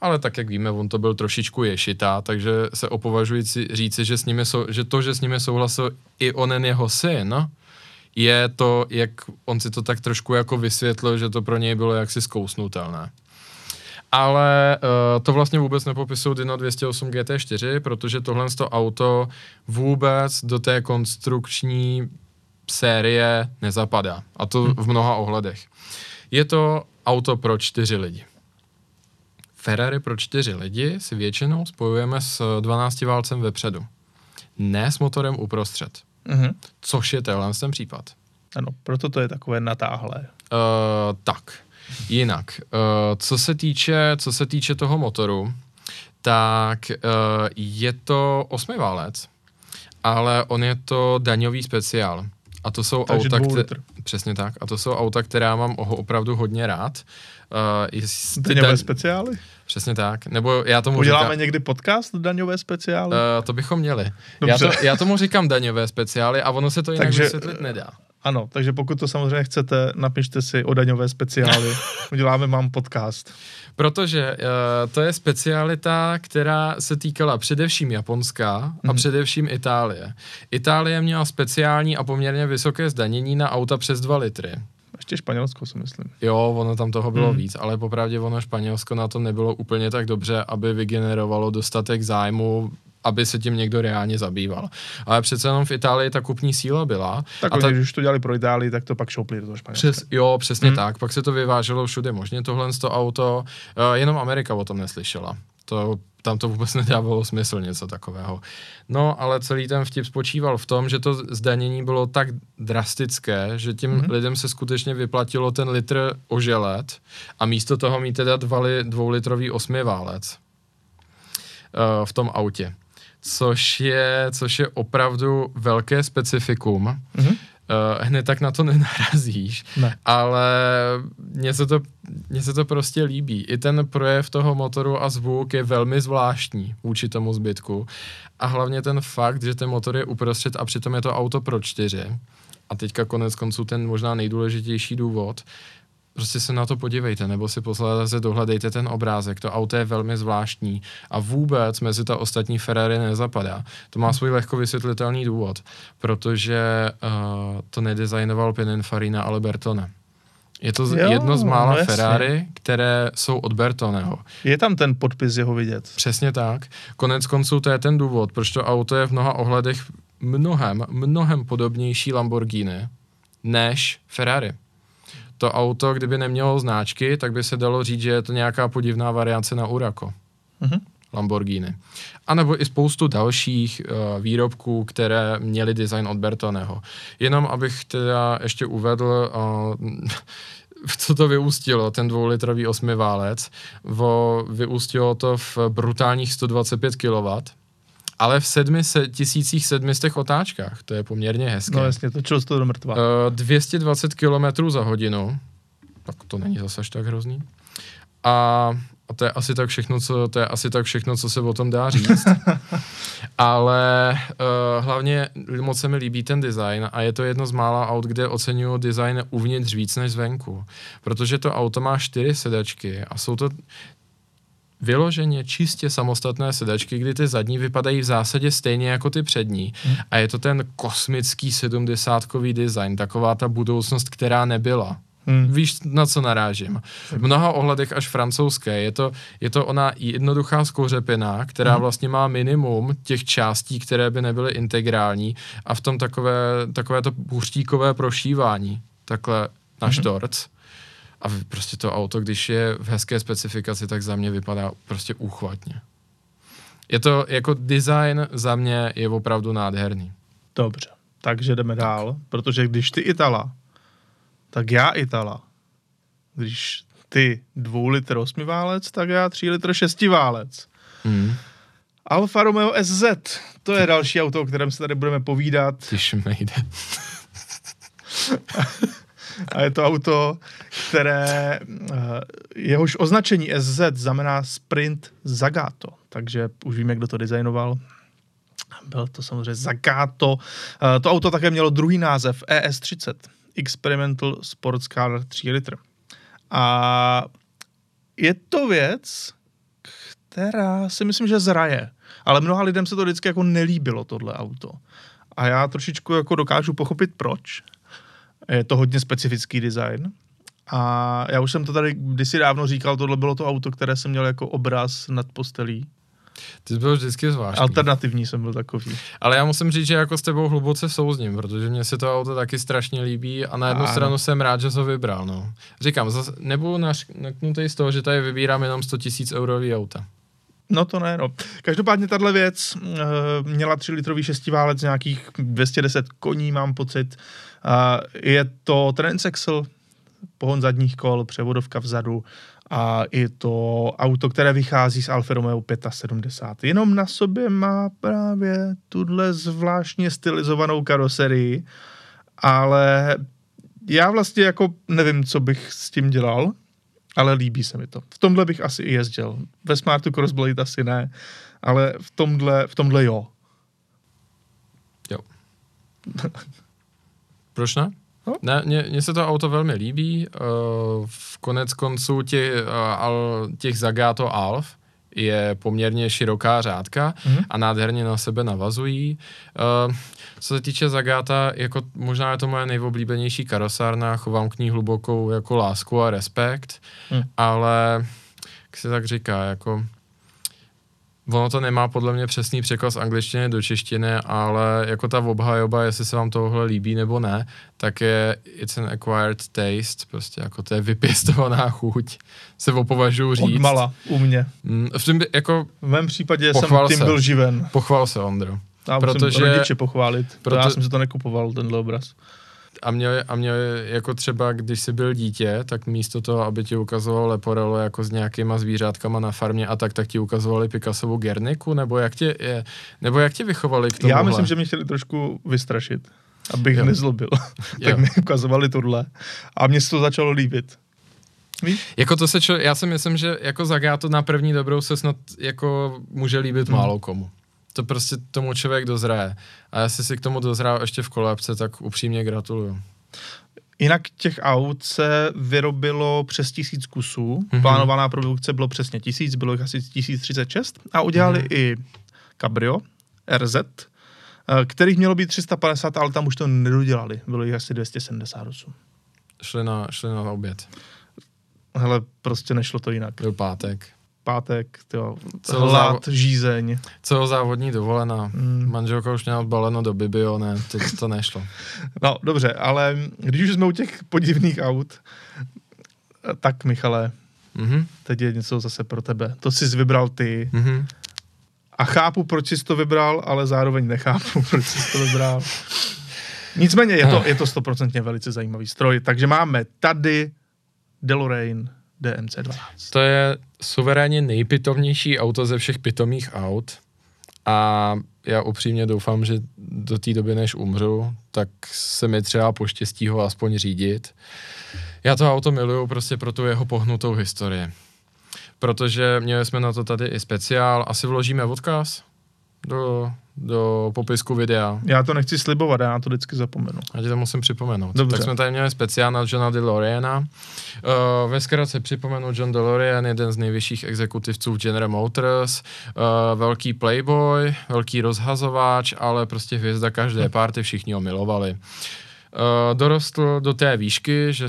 ale tak, jak víme, on to byl trošičku ješitá, takže se opovažuji říci, že, s nimi sou, že to, že s nimi souhlasil i onen jeho syn, je to, jak on si to tak trošku jako vysvětlil, že to pro něj bylo jaksi zkousnutelné. Ale uh, to vlastně vůbec nepopisují Dino 208 GT4, protože tohle to auto vůbec do té konstrukční série nezapadá. A to hm. v mnoha ohledech. Je to auto pro čtyři lidi. Ferrari pro čtyři lidi si většinou spojujeme s 12 válcem vepředu. Ne s motorem uprostřed. Mm-hmm. Což je tenhle ten případ. Ano, proto to je takové natáhlé. Uh, tak, jinak. Uh, co, se týče, co se týče toho motoru, tak uh, je to osmiválec, ale on je to daňový speciál. A to jsou Takže auta, které, přesně tak, a to jsou auta, která mám opravdu hodně rád. Uh, daňové daň... speciály? Přesně tak. Nebo já tomu Uděláme říkám... někdy podcast daňové speciály? Uh, to bychom měli. Já, to, já tomu říkám daňové speciály a ono se to jinak Takže, vysvětlit nedá. Ano, takže pokud to samozřejmě chcete, napište si o daňové speciály. Uděláme mám podcast. Protože uh, to je specialita, která se týkala především Japonska a mm. především Itálie. Itálie měla speciální a poměrně vysoké zdanění na auta přes 2 litry. Ještě Španělsko si myslím. Jo, ono tam toho bylo mm. víc, ale popravdě ono Španělsko na to nebylo úplně tak dobře, aby vygenerovalo dostatek zájmu aby se tím někdo reálně zabýval. Ale přece jenom v Itálii ta kupní síla byla. Tak a oni, ta... když už to dělali pro Itálii, tak to pak šoupli do toho Španělska. Přes, jo, přesně hmm. tak. Pak se to vyváželo všude možně, tohle z to auto. Uh, jenom Amerika o tom neslyšela. To, tam to vůbec nedávalo smysl něco takového. No, ale celý ten vtip spočíval v tom, že to zdanění bylo tak drastické, že tím mm-hmm. lidem se skutečně vyplatilo ten litr oželet a místo toho mít teda dvali, dvoulitrový osmiválec uh, v tom autě což je, což je opravdu velké specifikum. Mm-hmm. Uh, hned tak na to nenarazíš, ne. ale mně se, to, mně se to prostě líbí. I ten projev toho motoru a zvuk je velmi zvláštní vůči tomu zbytku. A hlavně ten fakt, že ten motor je uprostřed a přitom je to auto pro čtyři. A teďka konec konců ten možná nejdůležitější důvod, prostě se na to podívejte, nebo si posledně dohledejte ten obrázek. To auto je velmi zvláštní a vůbec mezi ta ostatní Ferrari nezapadá. To má svůj lehko vysvětlitelný důvod, protože uh, to nedesignoval Pininfarina, ale Bertone. Je to jo, jedno z mála no Ferrari, které jsou od Bertoneho. Je tam ten podpis jeho vidět. Přesně tak. Konec konců to je ten důvod, proč to auto je v mnoha ohledech mnohem, mnohem podobnější Lamborghini než Ferrari to auto, kdyby nemělo značky, tak by se dalo říct, že je to nějaká podivná variace na Uraco. Mm-hmm. Lamborghini. A nebo i spoustu dalších uh, výrobků, které měly design od Bertoneho. Jenom abych teda ještě uvedl, uh, co to vyústilo, ten dvoulitrový osmiválec. Vo, vyústilo to v brutálních 125 kW, ale v 7700 otáčkách, to je poměrně hezké. No jasně, to to do mrtva. Uh, 220 km za hodinu, tak to není zase až tak hrozný. A, a to je asi tak všechno, co, to je asi tak všechno, co se o tom dá říct. Ale uh, hlavně moc se mi líbí ten design a je to jedno z mála aut, kde oceňuju design uvnitř víc než zvenku. Protože to auto má čtyři sedačky a jsou to vyloženě čistě samostatné sedačky, kdy ty zadní vypadají v zásadě stejně jako ty přední. Hmm. A je to ten kosmický sedmdesátkový design, taková ta budoucnost, která nebyla. Hmm. Víš, na co narážím. V mnoha ohledech až francouzské. Je to, je to ona jednoduchá skouřepina, která hmm. vlastně má minimum těch částí, které by nebyly integrální a v tom takové, takové to buřtíkové prošívání. Takhle na hmm. A prostě to auto, když je v hezké specifikaci, tak za mě vypadá prostě úchvatně. Je to jako design za mě je opravdu nádherný. Dobře, takže jdeme tak. dál, protože když ty Itala, tak já Itala. Když ty dvou litr osmiválec, tak já tři litr šestiválec. Mm. Alfa Romeo SZ, to je další auto, o kterém se tady budeme povídat. Ty šmejde. A je to auto, které eh, jehož označení SZ znamená Sprint Zagato. Takže už víme, kdo to designoval. Byl to samozřejmě Zagato. Eh, to auto také mělo druhý název ES30. Experimental Sports Car 3 litr. A je to věc, která si myslím, že zraje. Ale mnoha lidem se to vždycky jako nelíbilo, tohle auto. A já trošičku jako dokážu pochopit proč. Je to hodně specifický design. A já už jsem to tady kdysi dávno říkal, tohle bylo to auto, které jsem měl jako obraz nad postelí. Ty jsi byl vždycky zvláštní. Alternativní jsem byl takový. Ale já musím říct, že jako s tebou hluboce souzním, protože mě se to auto taky strašně líbí a na jednu Ano. stranu jsem rád, že to vybral. No. Říkám, zas, nebudu naknutý z toho, že tady vybírám jenom 100 000 eurový auta. No to ne, no. Každopádně tahle věc uh, měla 3 litrový šestiválec, nějakých 210 koní, mám pocit. Je to transaxle, pohon zadních kol, převodovka vzadu a je to auto, které vychází z Alfa Romeo 75. Jenom na sobě má právě tuhle zvláštně stylizovanou karoserii, ale já vlastně jako nevím, co bych s tím dělal, ale líbí se mi to. V tomhle bych asi i jezdil. Ve Smartu Crossblade asi ne, ale v tomhle, v tomhle jo. Jo. Proč ne? No. Ne, mně, mně se to auto velmi líbí. Uh, v konec konců těch, uh, al, těch Zagato Alf je poměrně široká řádka Mhm. a nádherně na sebe navazují. Uh, co se týče Zagata, jako možná je to moje nejoblíbenější karosárna, chovám k ní hlubokou jako lásku a respekt, Mhm. ale jak se tak říká, jako Ono to nemá podle mě přesný překlad z angličtiny do češtiny, ale jako ta obhajoba, jestli se vám tohle líbí nebo ne, tak je it's an acquired taste, prostě jako to je vypěstovaná chuť, se opovažuji říct. Od mala u mě. Mm, V tom jako V mém případě jsem tím se. byl živen. pochval se, Ondro. Já Protože- rodiče pochválit. Proto- Já jsem si to nekupoval, tenhle obraz. A mě, a mě jako třeba, když jsi byl dítě, tak místo toho, aby ti ukazoval Leporello jako s nějakýma zvířátkama na farmě a tak, tak ti ukazovali Picasovu Gerniku, nebo jak tě, je, nebo jak tě vychovali k tomu? Já myslím, že mě chtěli trošku vystrašit, abych Jo. nezlobil. Jo. tak mi ukazovali tohle. A mně se to začalo líbit. Víš? Jako to se čo, já si myslím, že jako Zagato na první dobrou se snad jako může líbit Hmm. málo komu. To prostě tomu člověk dozraje. A jestli si k tomu dozrál ještě v kolébce, tak upřímně gratuluju. Jinak těch aut se vyrobilo přes tisíc kusů. Mhm. Mm-hmm. Plánovaná produkce bylo přesně tisíc, bylo jich asi 1036. A udělali Mhm. mm-hmm. i Cabrio RZ, eh, kterých mělo být 350, ale tam už to nedodělali. Bylo jich asi 278. Šli na, šli na oběd. Hele, prostě nešlo to jinak. Byl pátek. Pátek, tyjo, Celou hlad, závo- žízeň. Celozávodní dovolená. Mm. Manželka už měla odbaleno do Bibio, ne, to, to nešlo. No, dobře, ale když už jsme u těch podivných aut, tak Michale, Mhm, teď je něco zase pro tebe. To jsi vybral ty mhm. a chápu, proč jsi to vybral, ale zároveň nechápu, proč jsi to vybral. Nicméně je to, je to stoprocentně velice zajímavý stroj, takže máme tady DeLorean DMC12. To je suverénně nejpitomnější auto ze všech pitomých aut a já upřímně doufám, že do té doby, než umřu, tak se mi třeba poštěstí ho aspoň řídit. Já to auto miluju prostě pro tu jeho pohnutou historii. Protože měli jsme na to tady i speciál. Asi vložíme odkaz do, do popisku videa. Já to nechci slibovat, já to vždycky zapomenu. Já ti to musím připomenout. Dobře. Tak jsme tady měli speciál na Johna DeLoreana. Uh, ve zkratce připomenu John DeLorean, jeden z nejvyšších exekutivců v General Motors, uh, velký playboy, velký rozhazováč, ale prostě hvězda každé party, všichni ho milovali. Uh, dorostl do té výšky, že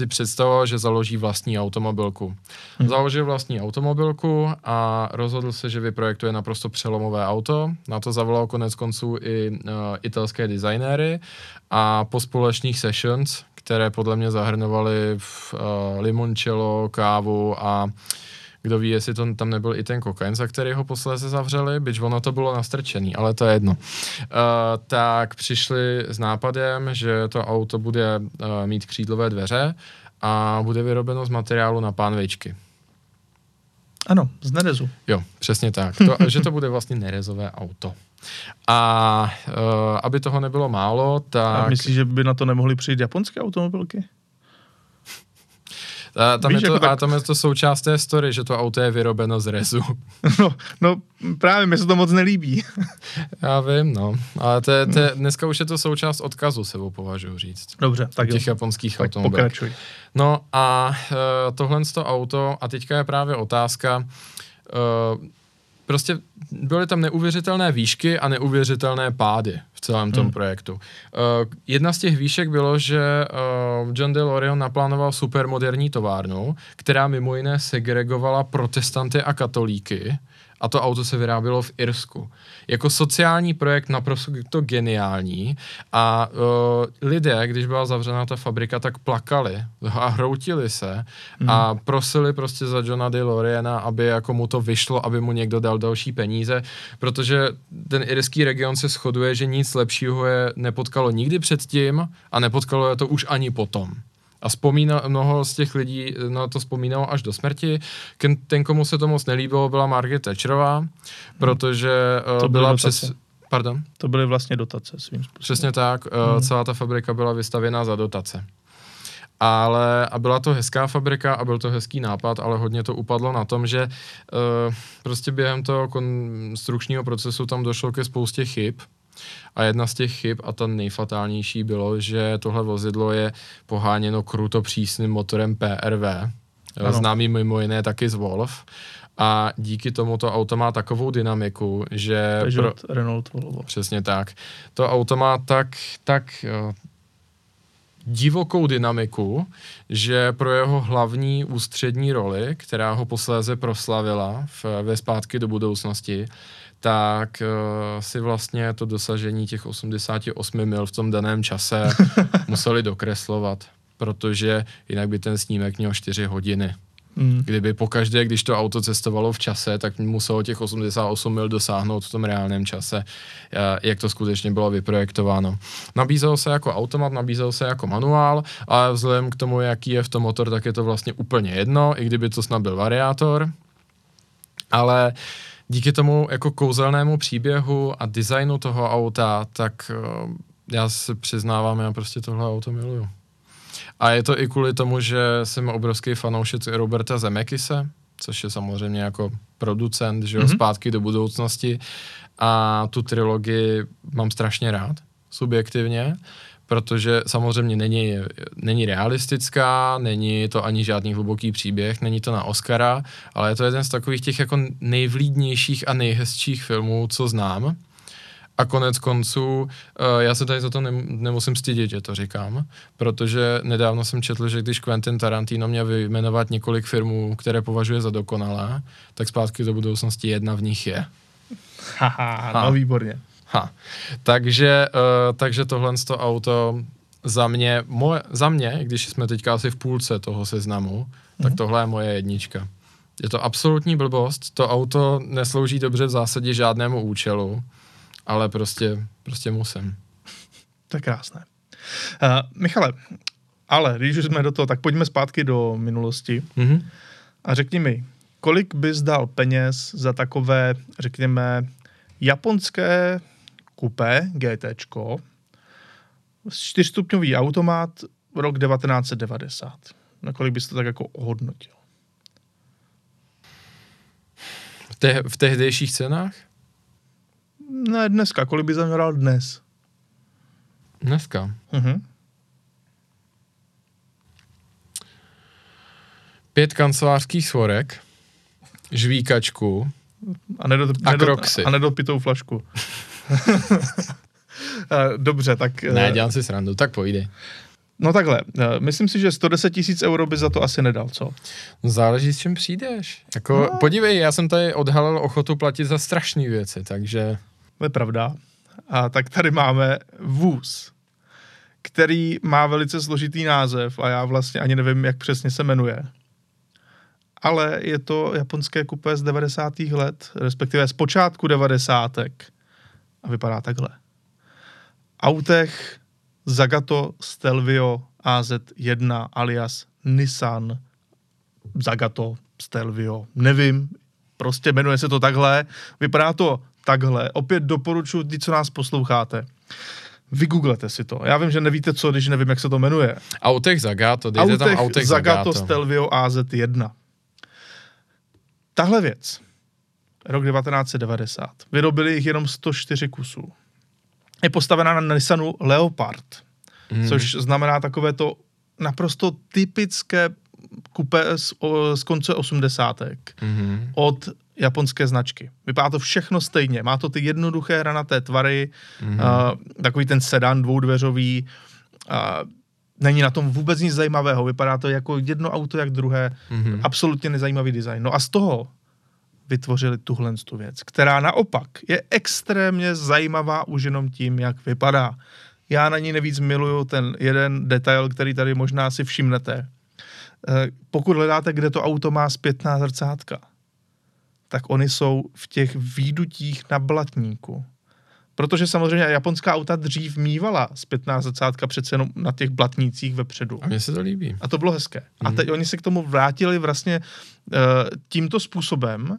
si představoval, že založí vlastní automobilku. Hm. Založil vlastní automobilku a rozhodl se, že vyprojektuje naprosto přelomové auto. Na to zavolal konec konců i uh, italské designéry a po společných sessions, které podle mě zahrnovaly v, uh, limoncello, kávu a kdo ví, jestli to tam nebyl i ten kokain, za který ho posléze zavřeli, byť ono to bylo nastrčený, ale to je jedno. Uh, tak přišli s nápadem, že to auto bude uh, mít křídlové dveře a bude vyrobeno z materiálu na pánvičky. Ano, z Nerezu. Jo, přesně tak. To, že to bude vlastně nerezové auto. A uh, aby toho nebylo málo, tak... A myslíš, že by na to nemohly přijít japonské automobilky? A tam, Víš, je to, jako tak- a tam je to součást té story, že to auto je vyrobeno z rezu. No, no právě mi se to moc nelíbí. Já vím, no. Ale to je, to je, dneska už je to součást odkazu, sebou považuji říct. Dobře, tak jo. Těch japonských Tak automobilek. pokračuj. No a uh, tohle to auto, a teďka je právě otázka, uh, prostě byly tam neuvěřitelné výšky a neuvěřitelné pády v celém tom Hmm. projektu. Uh, jedna z těch výšek bylo, že uh, John DeLorean naplánoval supermoderní továrnu, která mimo jiné segregovala protestanty a katolíky a to auto se vyrábělo v Irsku. Jako sociální projekt naprosto to geniální a uh, lidé, když byla zavřená ta fabrika, tak plakali a hroutili se a prosili prostě za Johna DeLoreana, aby jako mu to vyšlo, aby mu někdo dal další peníze, protože ten irský region se shoduje, že nic lepšího je nepotkalo nikdy předtím a nepotkalo je to už ani potom. A vzpomíná, mnoho z těch lidí na to vzpomínalo až do smrti. Ken, ten, komu se to moc nelíbilo, byla Margaret Thatcherová, protože To uh, byly byla dotace. přes... Pardon? To byly vlastně dotace svým způsobem. Přesně tak, hmm. celá ta fabrika byla vystavěna za dotace. Ale a byla to hezká fabrika a byl to hezký nápad, ale hodně to upadlo na tom, že uh, prostě během toho konstrukčního procesu tam došlo ke spoustě chyb. A jedna z těch chyb, a ta nejfatálnější bylo, že tohle vozidlo je poháněno kruto přísným motorem PRV, Ano. známý mimo jiné taky z Wolf. A díky tomu to auto má takovou dynamiku, že... Peugeot, Renault, Volvo. Přesně tak. To auto má tak, tak eh, divokou dynamiku, že pro jeho hlavní ústřední roli, která ho posléze proslavila v, ve zpátky do budoucnosti, tak uh, si vlastně to dosažení těch 88 mil v tom daném čase museli dokreslovat, protože jinak by ten snímek měl 4 hodiny. Mm. Kdyby pokaždé, když to auto cestovalo v čase, tak muselo těch 88 mil dosáhnout v tom reálném čase, eh, jak to skutečně bylo vyprojektováno. Nabízelo se jako automat, nabízelo se jako manuál, ale vzhledem k tomu, jaký je v tom motor, tak je to vlastně úplně jedno, i kdyby to snad byl variátor. Ale díky tomu jako kouzelnému příběhu a designu toho auta, tak eh, já se přiznávám, já prostě tohle auto miluju. A je to i kvůli tomu, že jsem obrovský fanoušek Roberta Zemekise, což je samozřejmě jako producent, že jo, Mhm. mm-hmm. zpátky do budoucnosti. A tu trilogii mám strašně rád, subjektivně, protože samozřejmě není, není realistická, není to ani žádný hluboký příběh, není to na Oscara, ale je to jeden z takových těch jako nejvlídnějších a nejhezčích filmů, co znám. A konec konců, uh, já se tady za to nem, nemusím stydět, že to říkám, protože nedávno jsem četl, že když Quentin Tarantino měl vyjmenovat několik filmů, které považuje za dokonalé, tak zpátky do budoucnosti jedna v nich je. Haha, Ha. no výborně. Ha. Takže, uh, takže tohle z to auto za mě, moje, za mě, když jsme teďka asi v půlce toho seznamu, mm-hmm. tak tohle je moje jednička. Je to absolutní blbost, to auto neslouží dobře v zásadě žádnému účelu, ale prostě, prostě musím. To je krásné. Uh, Michale, ale když už jsme do toho, tak pojďme zpátky do minulosti Mhm. a řekni mi, kolik bys dal peněz za takové, řekněme, japonské kupé GTčko, čtyřstupňový automat, rok 1990. Na kolik bys to tak jako ohodnotil? V, te, v tehdejších cenách? Ne, dneska. Kolik bys za něj dal dnes? Dneska. Mhm. Pět kancelářských svorek, žvíkačku, A, nedot, A nedot, Crocsy. a nedopitou flašku. Eh, Dobře, tak... eh, ne, dělám si srandu, tak pojde. No takhle, eh, myslím si, že 110 tisíc euro by za to asi nedal, co? No záleží, s čím přijdeš. Jako, no. podívej, já jsem tady odhalil ochotu platit za strašné věci, takže... To je pravda. A tak tady máme vůz, který má velice složitý název a já vlastně ani nevím, jak přesně se jmenuje. Ale je to japonské kupé z 90. let, respektive z počátku 90. A vypadá takhle. Autech Zagato Stelvio AZ1 alias Nissan Zagato Stelvio. Nevím, Prostě jmenuje se to takhle, vypadá to takhle. Opět doporučuji ty, co nás posloucháte. Vygooglete si to. Já vím, že nevíte co, když nevím, jak se to jmenuje. Autech Zagato, dejte tam Autech Zagato Zagato. Stelvio AZ1. Tahle věc, rok 1990, vyrobili jich jenom 104 kusů. Je postavená na Nissanu Leopard, Mhm. což znamená takové to naprosto typické kupé z, o, z konce osmdesátek Mhm. od japonské značky. Vypadá to všechno stejně. Má to ty jednoduché hranaté tvary, mm-hmm. uh, takový ten sedan dvoudveřový. Uh, není na tom vůbec nic zajímavého. Vypadá to jako jedno auto, jak druhé. Mm-hmm. Absolutně nezajímavý design. No a z toho vytvořili tuhle tu věc, která naopak je extrémně zajímavá už jenom tím, jak vypadá. Já na ní nevíc miluju ten jeden detail, který tady možná si všimnete. Eh, Pokud hledáte, kde to auto má zpětná zrcátka, tak oni jsou v těch výdutích na blatníku. Protože samozřejmě japonská auta dřív mývala zpětná zrcátka přece jenom na těch blatnících vepředu. A mně se to líbí. A to bylo hezké. A Mhm. teď oni se k tomu vrátili vlastně uh, tímto způsobem,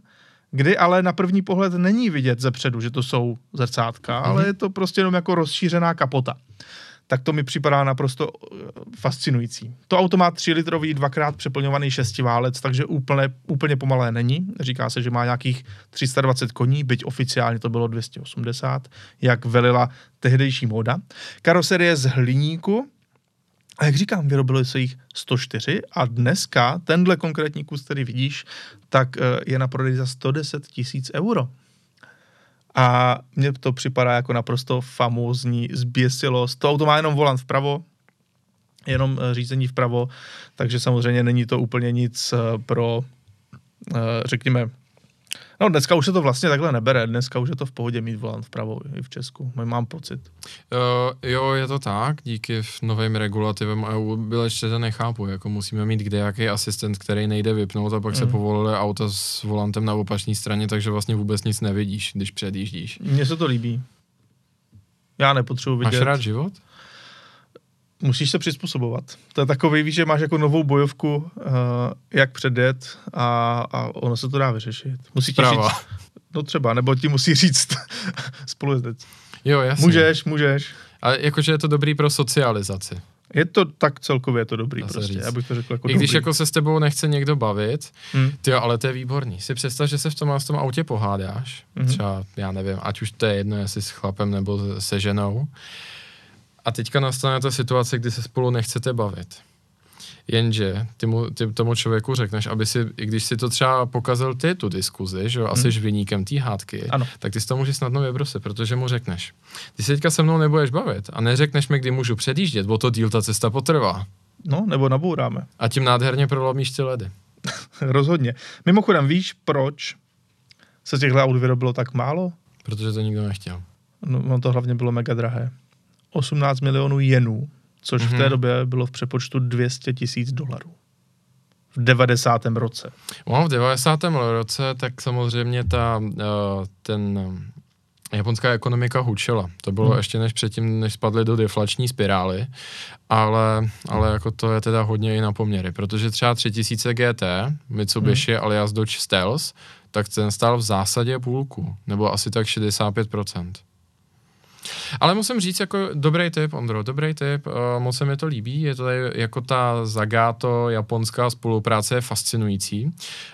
kdy ale na první pohled není vidět zepředu, že to jsou zrcátka, Mhm. ale je to prostě jenom jako rozšířená kapota. Tak to mi připadá naprosto eh, fascinující. To auto má 3 litrový, dvakrát přeplňovaný šestiválec, takže úplně, úplně pomalé není. Říká se, že má nějakých 320 koní, byť oficiálně to bylo 280, jak velila tehdejší móda. Karoserie z hliníku, a jak říkám, vyrobilo se jich 104 a dneska tenhle konkrétní kus, který vidíš, tak eh, je na prodej za 110 tisíc euro. A mně to připadá jako naprosto famózní zběsilost. To auto má jenom volant vpravo, jenom eh, řízení vpravo, takže samozřejmě není to úplně nic eh, pro, řekněme, no dneska už se to vlastně takhle nebere, dneska už je to v pohodě mít volant vpravo i v Česku, mám pocit. Uh, jo, je to tak, díky novým regulativem EU byl ještě to nechápu, jako musíme mít kde jaký asistent, který nejde vypnout a pak mm. se povolili auta s volantem na opačné straně, takže vlastně vůbec nic nevidíš, když předjíždíš. Mně se to líbí. Já nepotřebuji vidět. Máš rád život? Musíš se přizpůsobovat. To je takový, víš, že máš jako novou bojovku, uh, jak předjet a, a ono se to dá vyřešit. Musí ti říct, no třeba, nebo ti musí říct spolujezdec. Jo, jasně. Můžeš, můžeš. A jakože je to dobrý pro socializaci. Je to tak celkově je to dobrý prostě, říct. abych to řekl jako I když dobrý. jako se s tebou nechce někdo bavit, Hmm. ty ale to je výborný. Si představ, že se v tom, v tom autě pohádáš, Mhm. třeba, já nevím, ať už to je jedno, jestli s chlapem nebo se ženou. A teďka nastane ta situace, kdy se spolu nechcete bavit. Jenže ty, mu, ty tomu člověku řekneš, aby si, i když si to třeba pokazil ty, tu diskuzi, že jo, a jsi vyníkem té hádky, Ano. tak ty si to můžeš snadno vybrusit, protože mu řekneš. Ty se teďka se mnou nebudeš bavit a neřekneš mi, kdy můžu předjíždět, bo to díl ta cesta potrvá. No, nebo nabouráme. A tím nádherně prolomíš ty ledy. Rozhodně. Mimochodem, víš, proč se těchto aut vyrobilo tak málo? Protože to nikdo nechtěl. No, no to hlavně bylo mega drahé. 18 milionů jenů, což mm-hmm. v té Mhm. době bylo v přepočtu 200 tisíc dolarů. V 90. roce. No, v 90. roce tak samozřejmě ta, uh, ten uh, japonská ekonomika hučela. To bylo hmm. ještě než předtím, než spadly do deflační spirály, ale, ale jako to je teda hodně i na poměry, protože třeba 3000 GT, Mitsubishi hmm. alias Dodge Stealth, tak ten stál v zásadě půlku, nebo asi tak 65%. Ale musím říct, jako dobrý tip, Ondro, dobrý tip, uh, moc se mi to líbí, je to tady, jako ta Zagato japonská spolupráce je fascinující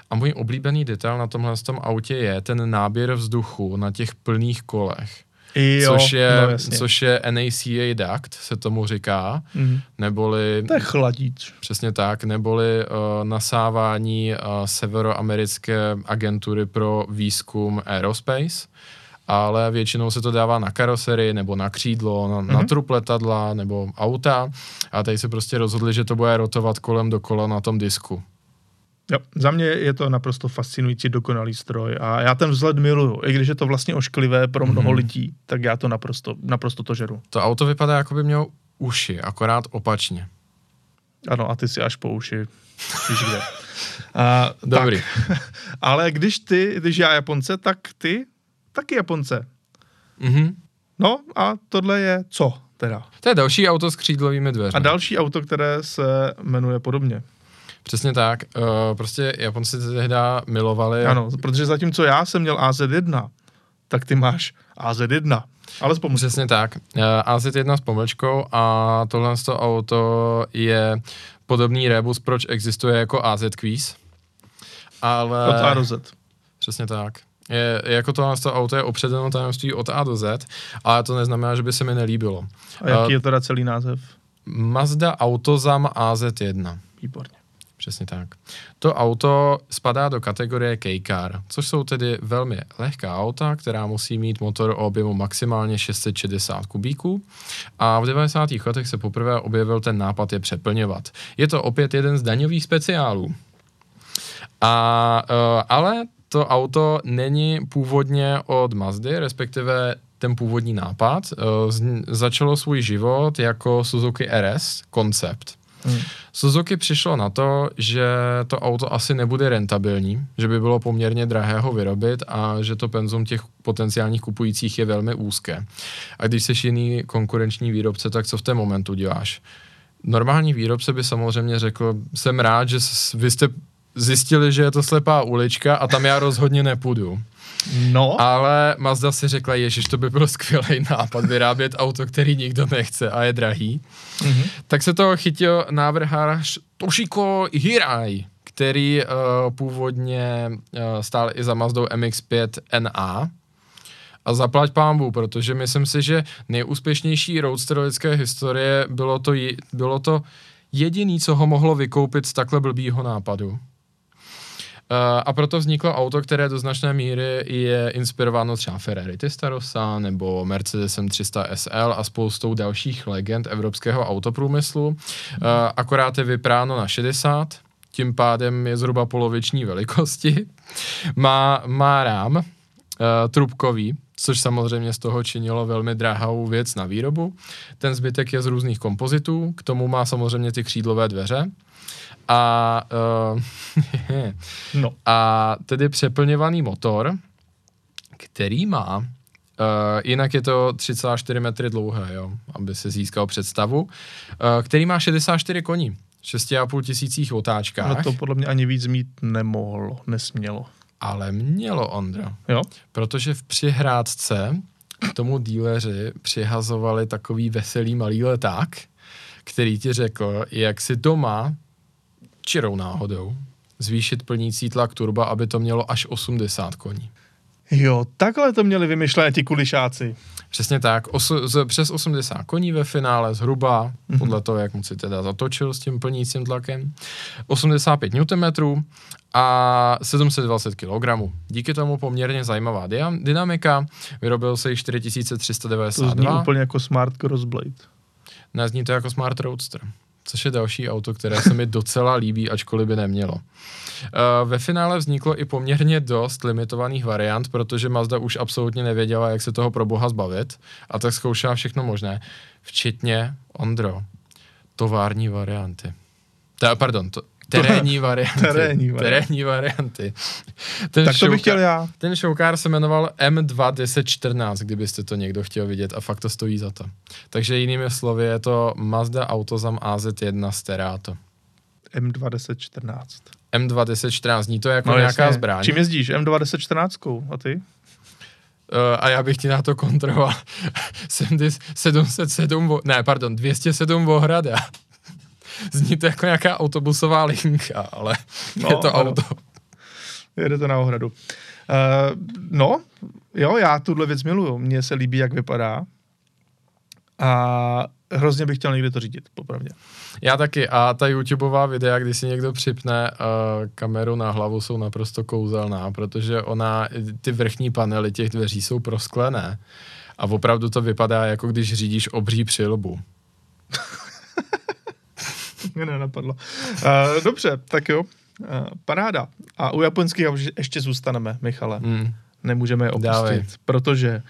a můj oblíbený detail na tomhle tom autě je ten náběr vzduchu na těch plných kolech. Jo, což, je, no jasně. což je NACA duct, se tomu říká, Mhm. neboli To je chladič. Přesně tak, neboli uh, nasávání uh, severoamerické agentury pro výzkum aerospace, ale většinou se to dává na karoserii nebo na křídlo, na, mm-hmm. na Mhm. trup letadla nebo auta a tady se prostě rozhodli, že to bude rotovat kolem dokola na tom disku. Jo, za mě je to naprosto fascinující, dokonalý stroj a já ten vzhled miluju. I když je to vlastně ošklivé pro mnoho Mhm. lidí, tak já to naprosto, naprosto to žeru. To auto vypadá, jako by mělo uši, akorát opačně. Ano, a ty si až po uši. Víš kde. A, Dobrý. Tak. Ale když ty, když já Japonce, tak ty taky Japonce. Mhm. No a tohle je co teda? To je další auto s křídlovými dveřmi. A další auto, které se jmenuje podobně. Přesně tak. Uh, prostě Japonci tehdy milovali. Ano, protože zatímco já jsem měl AZ1, tak ty máš AZ1. Ale s pomlčkou. Přesně tak. Uh, AZ1 s pomlčkou a tohle to auto je podobný rebus, proč existuje jako AZ Quiz. Ale... Od A do Z. Přesně tak. Je, jako to, to auto je opředeno tajemství od A do Z, ale to neznamená, že by se mi nelíbilo. A jaký Uh, je teda celý název? Mazda Autozam AZ1. Výborně. Přesně tak. To auto spadá do kategorie K-Car, což jsou tedy velmi lehká auta, která musí mít motor o objemu maximálně 660 kubíků a v 90. letech se poprvé objevil ten nápad je přeplňovat. Je to opět jeden z daňových speciálů. A, uh, ale to auto není původně od Mazdy, respektive ten původní nápad z, začalo svůj život jako Suzuki RS koncept. Hmm. Suzuki přišlo na to, že to auto asi nebude rentabilní, že by bylo poměrně drahé ho vyrobit a že to penzum těch potenciálních kupujících je velmi úzké. A když jsi jiný konkurenční výrobce, tak co v tom momentu děláš? Normální výrobce by samozřejmě řekl, jsem rád, že vy jste zjistili, že je to slepá ulička a tam já rozhodně nepůjdu. No. Ale Mazda si řekla, ježiš, to by byl skvělý nápad vyrábět auto, který nikdo nechce a je drahý. Mhm. Tak se toho chytil návrhář Toshiko Hirai, který uh, původně uh, stál i za Mazdou MX-5 NA. A zaplať pámbu, protože myslím si, že nejúspěšnější roadster lidské historie bylo to, bylo to jediný, co ho mohlo vykoupit z takhle blbýho nápadu. Uh, a proto vzniklo auto, které do značné míry je inspirováno třeba Ferrari Testarossa nebo Mercedesem 300 SL a spoustou dalších legend evropského autoprůmyslu. Uh, akorát je vypráno na 60, tím pádem je zhruba poloviční velikosti. Má, má rám trubkový, což samozřejmě z toho činilo velmi drahou věc na výrobu. Ten zbytek je z různých kompozitů, k tomu má samozřejmě ty křídlové dveře. A, uh, no. a tedy přeplňovaný motor, který má, uh, jinak je to 3,4 metry dlouhé, jo, aby se získal představu, uh, který má 64 koní, 6,5 tisících otáčkách, no to podle mě ani víc mít nemohlo, nesmělo. Ale mělo Ondro, Jo? protože v přihrádce tomu díleři přihazovali takový veselý malý leták, který ti řekl, jak si doma čirou náhodou zvýšit plnící tlak turba, aby to mělo až 80 koní. Jo, takhle to měli vymyšlené ti kulišáci. Přesně tak, osu, z, přes 80 koní ve finále zhruba, Mhm. mm-hmm. podle toho, jak mu si teda zatočil s tím plnícím tlakem, 85 Nm a 720 kg. Díky tomu poměrně zajímavá dia- dynamika, vyrobil se jich To 4392. zní úplně jako Smart Crossblade. Nezní to jako Smart Roadster, což je další auto, které se mi docela líbí, ačkoliv by nemělo. Uh, ve finále vzniklo i poměrně dost limitovaných variant, protože Mazda už absolutně nevěděla, jak se toho pro boha zbavit a tak zkoušela všechno možné, včetně, Ondro, tovární varianty. Ta, pardon, to, terénní varianty. Terénní varianty. terénní varianty. Ten Tak to bych showcar- chtěl já. ten showcar se jmenoval M21014, kdybyste to někdo chtěl vidět a fakt to stojí za to. Takže jinými slovy je to Mazda Autozam AZ1 Sterato. M2014. M21014, zní to jako no, nějaká jasně. zbraň. Čím jezdíš? M2014? A ty? Uh, a já bych ti na to kontroloval 707, vo- ne, pardon, 207 Vohrada. Zní to jako nějaká autobusová linka, ale No, je to ano. auto. Jedete na ohradu. Uh, no, jo, já tuhle věc miluju. Mně se líbí, jak vypadá. A hrozně bych chtěl někdy to řídit, popravdě. Já taky. A ta YouTubeová videa, kdy si někdo připne uh, kameru na hlavu, jsou naprosto kouzelná, protože ona, ty vrchní panely těch dveří jsou prosklené. A opravdu to vypadá, jako když řídíš obří přilbu. Mě nenapadlo. Uh, dobře, tak jo. Uh, paráda. A u japonských ještě zůstaneme, Michale. Mm. Nemůžeme je opustit, Dávej. protože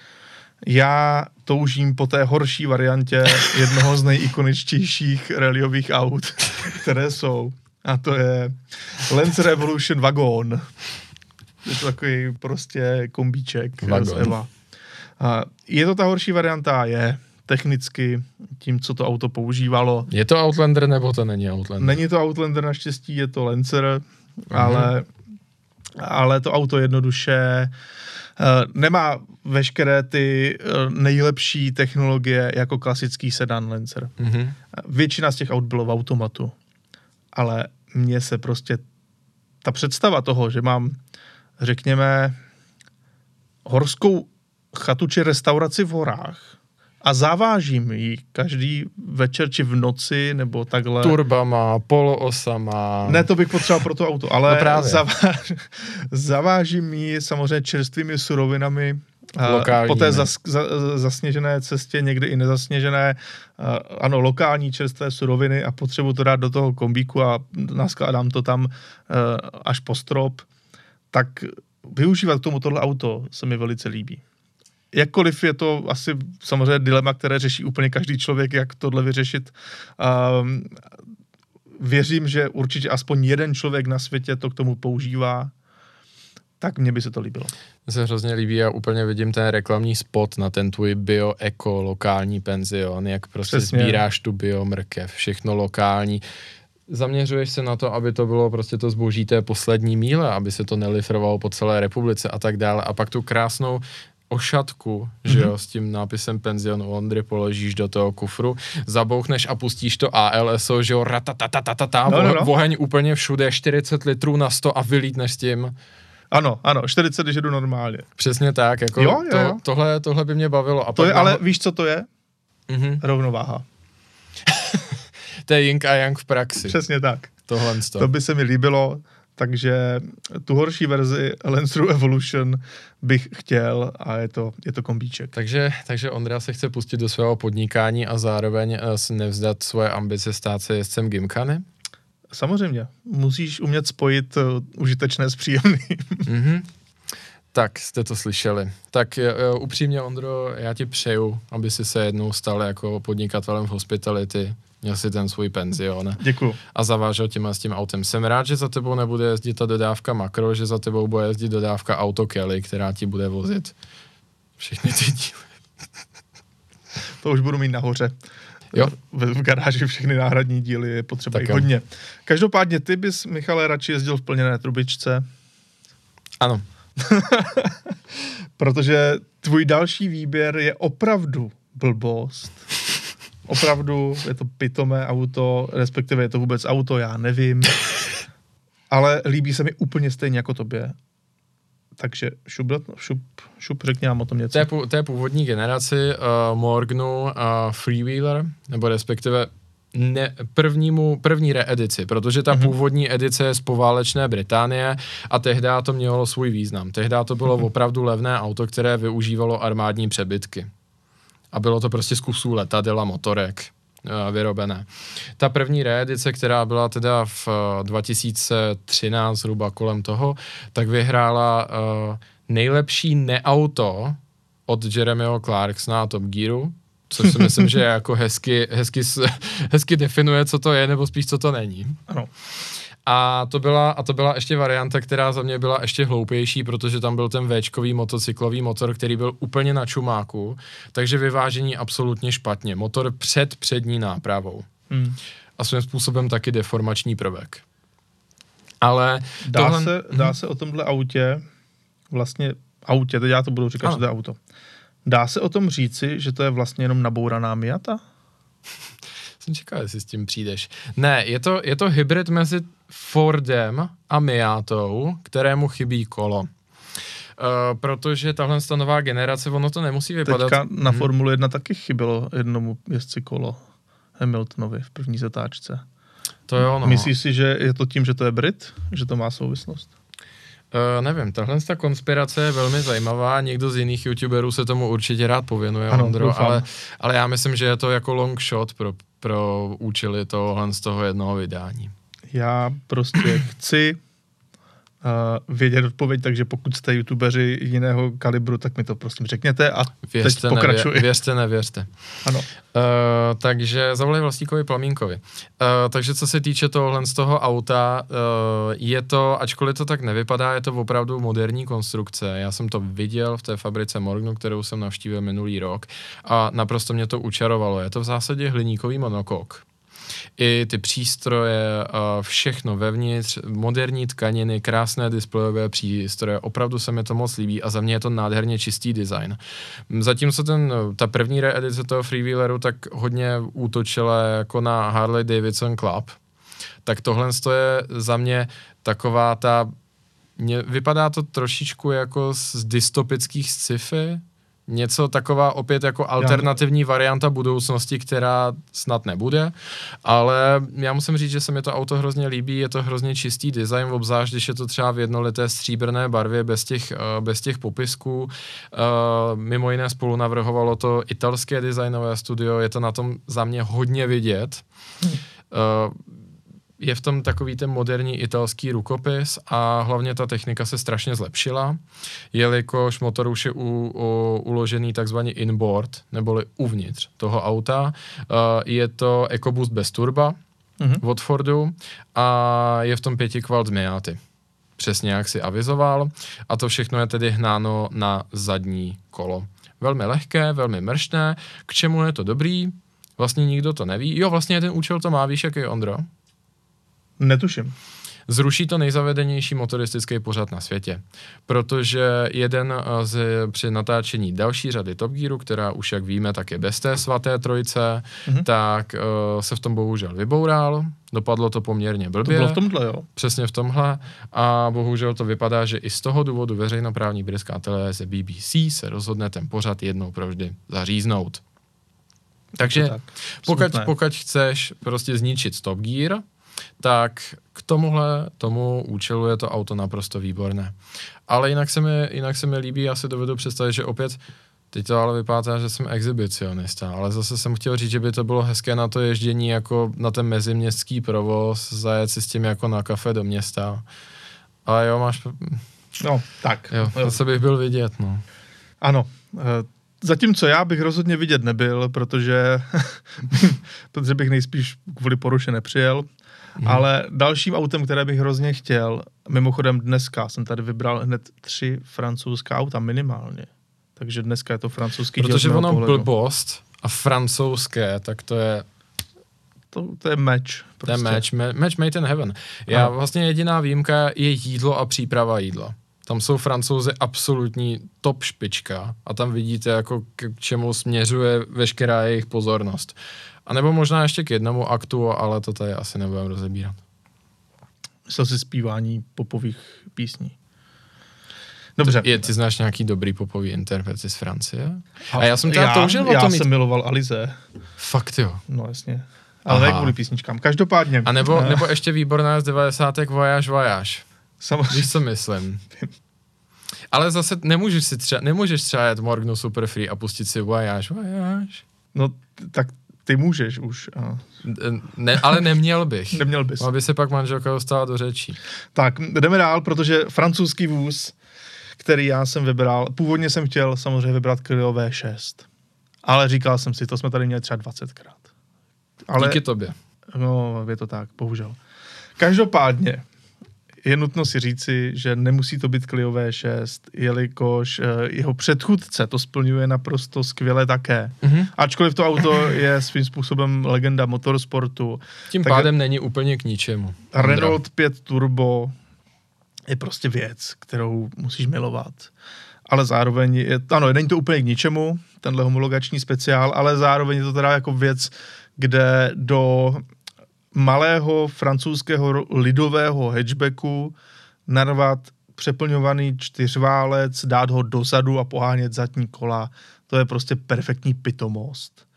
já toužím po té horší variantě jednoho z nejikoničtějších rallyových aut, které jsou. A to je Lens Revolution Wagon. Je to takový prostě kombíček z Eva. A je to ta horší varianta? Je. Technicky, tím, co to auto používalo. Je to Outlander nebo to není Outlander? Není to Outlander naštěstí, je to Lancer, mm-hmm. ale, ale to auto jednoduše uh, nemá veškeré ty uh, nejlepší technologie jako klasický sedan Lancer. Mm-hmm. Většina z těch aut bylo v automatu, ale mně se prostě ta představa toho, že mám, řekněme, horskou chatu či restauraci v horách a zavážím ji každý večer či v noci nebo takhle. Turbama, poloosama. Ne, to bych potřeboval pro to auto, ale no zaváž, zavážím ji samozřejmě čerstvými surovinami Lokální, po té zas, za, zasněžené cestě, někdy i nezasněžené, ano, lokální čerstvé suroviny a potřebu to dát do toho kombíku a naskládám to tam až po strop, tak využívat k tomu tohle auto se mi velice líbí. Jakkoliv je to asi samozřejmě dilema, které řeší úplně každý člověk, jak tohle vyřešit. Um, věřím, že určitě aspoň jeden člověk na světě to k tomu používá, tak mně by se to líbilo. Mně se hrozně líbí, já úplně vidím ten reklamní spot na ten tvůj bio-eko lokální penzion, jak prostě Přesně. sbíráš tu biomrkev, všechno lokální zaměřuješ se na to, aby to bylo prostě to zboží té poslední míle, aby se to nelifrovalo po celé republice a tak dále. A pak tu krásnou ošatku, mm-hmm. že jo, mhm. s tím nápisem penzion Ondry položíš do toho kufru, zabouchneš a pustíš to ALSO, že jo, ratatatatata, no, no, no. oheň úplně všude, 40 litrů na 100 a vylítneš s tím. Ano, ano, 40, když jedu normálně. Přesně tak, jako jo, jo, jo. To, tohle, tohle by mě bavilo. A to je, ale víš, co to je? Mm-hmm. Rovnováha. to je yin a yang v praxi. Přesně tak. Tohle to by se mi líbilo, takže tu horší verzi Lanceru Evolution bych chtěl a je to, je to kombíček. Takže, takže Ondra se chce pustit do svého podnikání a zároveň se nevzdat svoje ambice stát se jezdcem Gimkany? Samozřejmě. Musíš umět spojit uh, užitečné s příjemným. mm-hmm. Tak jste to slyšeli. Tak uh, upřímně, Ondro, já ti přeju, aby si se jednou stal jako podnikatelem v hospitality, měl si ten svůj penzion. Děkuju. A zavážel těma s tím autem. Jsem rád, že za tebou nebude jezdit ta dodávka Makro, že za tebou bude jezdit dodávka Auto Kelly, která ti bude vozit všechny ty díly. To už budu mít nahoře. Jo. V, v garáži všechny náhradní díly je potřeba tak hodně. Každopádně ty bys, Michale, radši jezdil v plněné trubičce. Ano. Protože tvůj další výběr je opravdu blbost opravdu je to pitomé auto, respektive je to vůbec auto, já nevím. Ale líbí se mi úplně stejně jako tobě. Takže šup, šup, šup řekni nám o tom něco. To je, to je původní generaci uh, Morganu uh, Freewheeler, nebo respektive ne, prvnímu, první reedici, protože ta mm-hmm. původní edice je z poválečné Británie a tehdy to mělo svůj význam. Tehdy to bylo mm-hmm. opravdu levné auto, které využívalo armádní přebytky a bylo to prostě z kusů letadel a motorek uh, vyrobené. Ta první reedice, která byla teda v uh, 2013 zhruba kolem toho, tak vyhrála uh, nejlepší neauto od Jeremyho Clarksona a Top Gearu, což si myslím, že jako hezky, hezky, hezky definuje, co to je, nebo spíš, co to není. Ano. A to, byla, a to byla ještě varianta, která za mě byla ještě hloupější, protože tam byl ten Včkový motocyklový motor, který byl úplně na čumáku, takže vyvážení absolutně špatně. Motor před přední nápravou. Hmm. A svým způsobem taky deformační prvek. Ale dá, tohle... se, dá hmm. se o tomhle autě, vlastně autě, teď já to budu říkat, ano. že to je auto. Dá se o tom říci, že to je vlastně jenom nabouraná Miata? jsem čekal, jestli s tím přijdeš. Ne, je to, je to hybrid mezi Fordem a Miatou, kterému chybí kolo. Uh, protože tahle nová generace, ono to nemusí vypadat... Teďka na hmm. Formule 1 taky chybělo jednomu jezdci kolo Hamiltonovi v první zatáčce. To jo, no. Myslíš si, že je to tím, že to je Brit? Že to má souvislost? Uh, nevím, tahle ta konspirace je velmi zajímavá, někdo z jiných youtuberů se tomu určitě rád pověnuje, ano, Ondro, ale, ale já myslím, že je to jako long shot pro, pro účely tohohle z toho jednoho vydání. Já prostě chci vědět odpověď, takže pokud jste youtubeři jiného kalibru, tak mi to prosím řekněte a věřte, teď pokračuji. Nevě, věřte, nevěřte. Ano. Uh, takže zavolej vlastníkovi Plamínkovi. Uh, takže co se týče tohohle z toho auta, uh, je to, ačkoliv to tak nevypadá, je to opravdu moderní konstrukce. Já jsem to viděl v té fabrice Morgnu, kterou jsem navštívil minulý rok a naprosto mě to učarovalo. Je to v zásadě hliníkový monokok i ty přístroje, všechno vevnitř, moderní tkaniny, krásné displejové přístroje, opravdu se mi to moc líbí a za mě je to nádherně čistý design. Zatímco ten, ta první reedice toho freewheeleru tak hodně útočila jako na Harley Davidson Club, tak tohle je za mě taková ta vypadá to trošičku jako z dystopických sci-fi, něco taková opět jako alternativní varianta budoucnosti, která snad nebude, ale já musím říct, že se mi to auto hrozně líbí, je to hrozně čistý design, obzvlášť když je to třeba v jednolité stříbrné barvě bez těch, uh, bez těch popisků. Uh, mimo jiné spolu navrhovalo to italské designové studio, je to na tom za mě hodně vidět. Uh, je v tom takový ten moderní italský rukopis a hlavně ta technika se strašně zlepšila, jelikož motor už je u, u, uložený takzvaně inboard, neboli uvnitř toho auta. Uh, je to EcoBoost bez turba mm-hmm. od Fordu a je v tom 5 kvalt Miaty. Přesně jak si avizoval. A to všechno je tedy hnáno na zadní kolo. Velmi lehké, velmi mrštné. K čemu je to dobrý? Vlastně nikdo to neví. Jo, vlastně ten účel to má, víš, jaký je Ondro? Netuším. Zruší to nejzavedenější motoristický pořad na světě, protože jeden z, při natáčení další řady Top Gearu, která už jak víme, tak je bez té svaté trojce, mm-hmm. tak uh, se v tom bohužel vyboural, dopadlo to poměrně blbě. To bylo v tomhle, jo? Přesně v tomhle a bohužel to vypadá, že i z toho důvodu veřejnoprávní britská televize BBC se rozhodne ten pořad jednou provždy zaříznout. Takže tak. pokud, pokud chceš prostě zničit Top Gear, tak k tomuhle tomu účelu je to auto naprosto výborné. Ale jinak se mi, jinak se mi líbí, já si dovedu představit, že opět Teď to ale vypadá, že jsem exhibicionista, ale zase jsem chtěl říct, že by to bylo hezké na to ježdění jako na ten meziměstský provoz, zajet si s tím jako na kafe do města. Ale jo, máš... No, tak. Jo, jo. zase bych byl vidět, no. Ano, eh, Zatímco já bych rozhodně vidět nebyl, protože, protože bych nejspíš kvůli poruše nepřijel. Hmm. Ale dalším autem, které bych hrozně chtěl, mimochodem dneska jsem tady vybral hned tři francouzská auta minimálně. Takže dneska je to francouzský Protože ono pohledu. blbost a francouzské, tak to je to, to je match. Prostě. To je prostě. match, match made in heaven. Já a. vlastně jediná výjimka je jídlo a příprava jídla. Tam jsou francouzi absolutní top špička a tam vidíte, jako k čemu směřuje veškerá jejich pozornost. A nebo možná ještě k jednomu aktu, ale to tady asi nebudeme rozebírat. Myslel si zpívání popových písní. Dobře. Je, ty znáš nějaký dobrý popový interprety z Francie? A, já jsem teda toužil o tom Já jsem miloval Alize. Fakt jo. No jasně. Ale Aha. ne kvůli písničkám. Každopádně. A nebo, nebo ještě výborná z 90. Voyage Voyage. Samozřejmě. Víš, co myslím? Ale zase nemůžeš si třeba, nemůžeš třeba jet Morgnu Super Free a pustit si Voyage Voyage. No, tak ty můžeš už. A... Ne, ale neměl bych. neměl bys. Aby se pak manželka dostala do řečí. Tak, jdeme dál, protože francouzský vůz, který já jsem vybral, původně jsem chtěl samozřejmě vybrat Clio V6. Ale říkal jsem si, to jsme tady měli třeba 20krát. Ale, Díky tobě. No, je to tak, bohužel. Každopádně, je nutno si říci, že nemusí to být Clio V6, jelikož uh, jeho předchůdce to splňuje naprosto skvěle také. Mm-hmm. Ačkoliv to auto je svým způsobem legenda motorsportu. Tím pádem je, není úplně k ničemu. Renault 5 Turbo je prostě věc, kterou musíš milovat. Ale zároveň, je, ano, není to úplně k ničemu, tenhle homologační speciál, ale zároveň je to teda jako věc, kde do malého francouzského lidového hatchbacku narvat přeplňovaný čtyřválec, dát ho dozadu a pohánět zadní kola. To je prostě perfektní pitomost.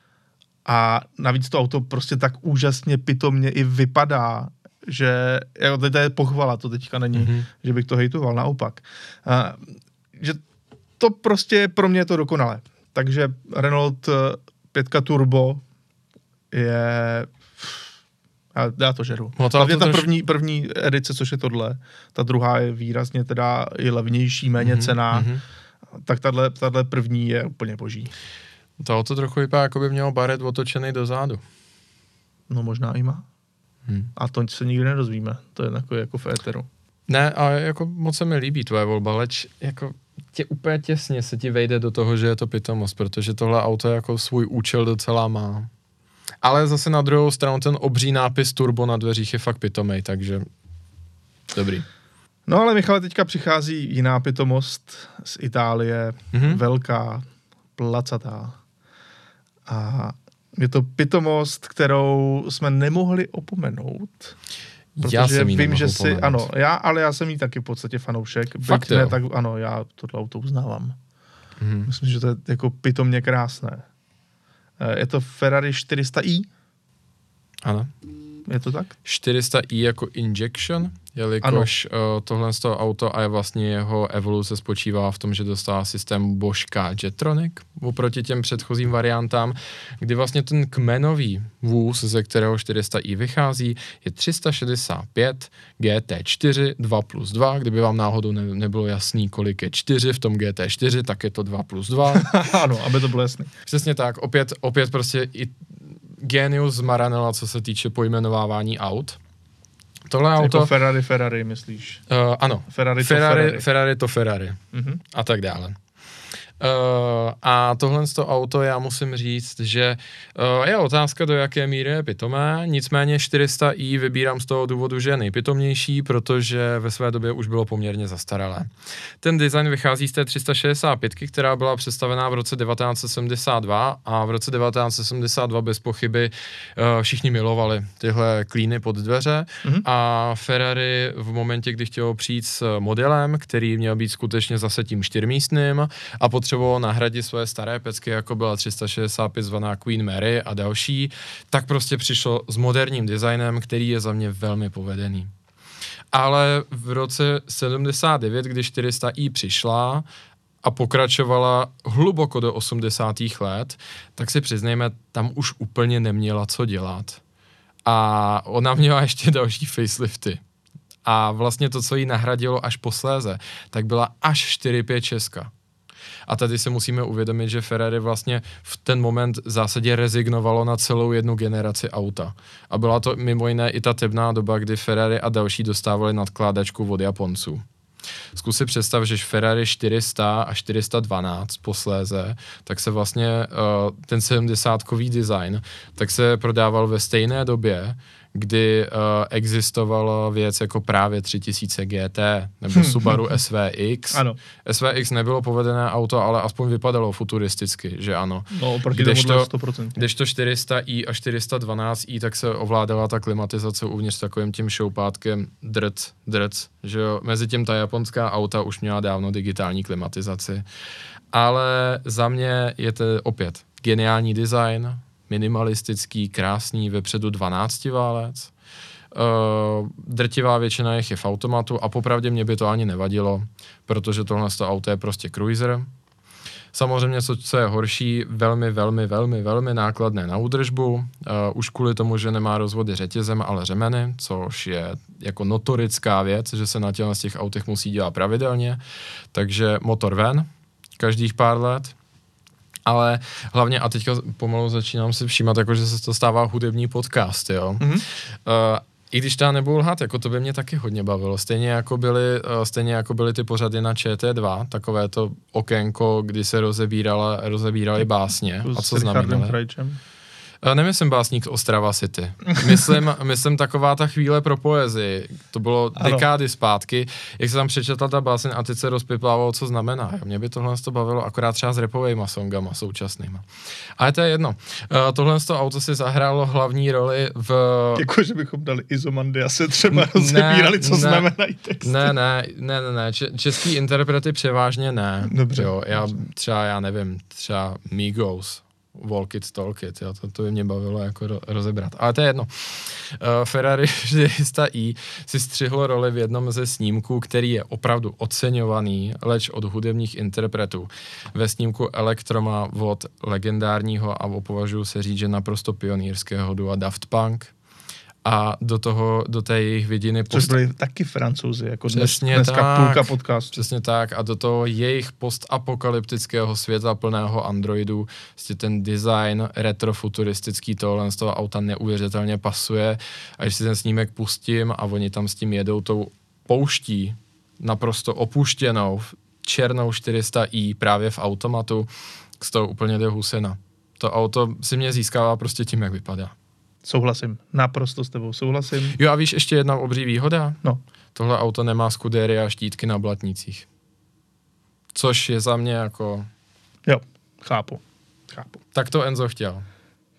A navíc to auto prostě tak úžasně pitomně i vypadá, že jako to je pochvala, to teďka není, mm-hmm. že bych to hejtoval, naopak. A, že to prostě je pro mě to dokonale. Takže Renault 5 Turbo je Já, já to žeru. No to- to ta troš- první, první edice, což je tohle, ta druhá je výrazně teda i levnější, méně Mhm, cená, mhm. tak tahle, tahle první je úplně boží. To auto trochu vypadá, jako by mělo baret otočený dozadu. No možná i má. Hmm. A to se nikdy nedozvíme. To je takové jako v éteru. Ne, a jako moc se mi líbí tvoje volba, leč jako tě úplně těsně se ti vejde do toho, že je to pitomost, protože tohle auto jako svůj účel docela má. Ale zase na druhou stranu ten obří nápis turbo na dveřích je fakt pitomej, takže dobrý. No ale Michale, teďka přichází jiná pitomost z Itálie, Mhm. velká, placatá. A je to pitomost, kterou jsme nemohli opomenout. Protože já jsem vím, že si, pomenout. ano, já, ale já jsem jí taky v podstatě fanoušek. Fakt ne, tak ano, já tohle auto uznávám. Mhm. Myslím, že to je jako pitomně krásné. Eh, Je to Ferrari 400i, Ano. Je to tak? 400i jako injection, jelikož uh, tohle z toho auto a je vlastně jeho evoluce spočívá v tom, že dostává systém Boschka Jetronic oproti těm předchozím variantám, kdy vlastně ten kmenový vůz, ze kterého 400i vychází, je 365 GT4 2 plus 2, kdyby vám náhodou ne, nebylo jasný, kolik je 4 v tom GT4, tak je to 2 plus 2. ano, aby to bylo jasné. Přesně tak, opět, opět prostě i genius z Maranella, co se týče pojmenovávání aut. Tohle auto, Jako Ferrari, Ferrari, myslíš? uh, ano, Ferrari to Ferrari, Ferrari. Ferrari to Ferrari Mhm. a tak dále. Uh, a tohle z toho auto já musím říct, že uh, je otázka, do jaké míry je pitomé, nicméně 400i vybírám z toho důvodu, že je nejpitomnější, protože ve své době už bylo poměrně zastaralé. Ten design vychází z té 365, která byla představená v roce 1972 a v roce 1972 bez pochyby uh, všichni milovali tyhle klíny pod dveře Mhm. a Ferrari v momentě, kdy chtělo přijít s modelem, který měl být skutečně zase tím čtyřmístným a potřeboval nahradit svoje staré pecky, jako byla 365 zvaná Queen Mary a další, tak prostě přišlo s moderním designem, který je za mě velmi povedený. Ale v roce 79, kdy 400i přišla a pokračovala hluboko do 80. let, tak si přiznejme, tam už úplně neměla co dělat. A ona měla ještě další facelifty. A vlastně to, co jí nahradilo až posléze, tak byla až 4-5 Česka. A tady si musíme uvědomit, že Ferrari vlastně v ten moment v zásadě rezignovalo na celou jednu generaci auta. A byla to mimo jiné i ta temná doba, kdy Ferrari a další dostávali nadkládačku od Japonců. Zkus si představ, že Ferrari 400 a 412 posléze, tak se vlastně uh, ten 70-kový design, tak se prodával ve stejné době, kdy uh, existovala věc jako právě 3000 GT nebo Subaru SVX. Ano. SVX nebylo povedené auto, ale aspoň vypadalo futuristicky, že ano. No, oproti Kdežto- tomuhle 100%. Kdežto 400i a 412i, tak se ovládala ta klimatizace uvnitř takovým tím šoupátkem drc, drc, že jo. Mezi tím ta japonská auta už měla dávno digitální klimatizaci. Ale za mě je to opět geniální design, minimalistický, krásný, vepředu 12 válec. Uh, drtivá většina jich je v automatu a popravdě mě by to ani nevadilo, protože tohle auto je prostě cruiser, Samozřejmě, co, co je horší, velmi, velmi, velmi, velmi nákladné na údržbu, uh, už kvůli tomu, že nemá rozvody řetězem, ale řemeny, což je jako notorická věc, že se na těchto z těch autech musí dělat pravidelně, takže motor ven, každých pár let, ale hlavně, a teďka pomalu začínám si všímat, jako že se to stává hudební podcast, jo. Mhm. Uh, i když ta nebudu lhat, jako to by mě taky hodně bavilo. Stejně jako byly, uh, stejně jako byly ty pořady na ČT2, takové to okénko, kdy se rozebírala, rozebíraly básně. A co. Uh, nemyslím básník z Ostrava City. Myslím, myslím taková ta chvíle pro poezii. To bylo Ano. dekády zpátky, jak se tam přečetla ta báseň a teď se rozpiplávalo, co znamená. Jo, Mě by tohle to bavilo akorát třeba s repovejma songama současnýma. Ale to je jedno. Uh, tohle z toho auto si zahrálo hlavní roli v Jako, že bychom dali Izomandy a se třeba rozebírali, co ne. znamenají texty. Ne, ne, ne, ne, ne. Če- český interprety převážně ne. Dobře. Jo, já třeba, já nevím, třeba Migos, Walk it, Talk it, jo, to, to by mě bavilo jako ro- rozebrat. Ale to je jedno. Uh, Ferrari 400i si střihlo roli v jednom ze snímků, který je opravdu oceňovaný, leč od hudebních interpretů. Ve snímku Elektroma od legendárního a považuji se říct, že naprosto pionýrského dua Daft Punk a do toho, do té jejich vidiny Což byli taky francouzi, jako dnes, Přesně dneska tak. půlka podcastu. Přesně tak a do toho jejich postapokalyptického světa plného Androidů vlastně ten design retrofuturistický tohle z toho auta neuvěřitelně pasuje a když si ten snímek pustím a oni tam s tím jedou tou pouští naprosto opuštěnou černou 400i právě v automatu, z toho úplně jde husina. To auto si mě získává prostě tím, jak vypadá. Souhlasím, naprosto s tebou souhlasím. Jo a víš ještě jedna obří výhoda? No, Tohle auto nemá skudéry a štítky na blatnicích. Což je za mě jako... jo, chápu, chápu. Tak to Enzo chtěl.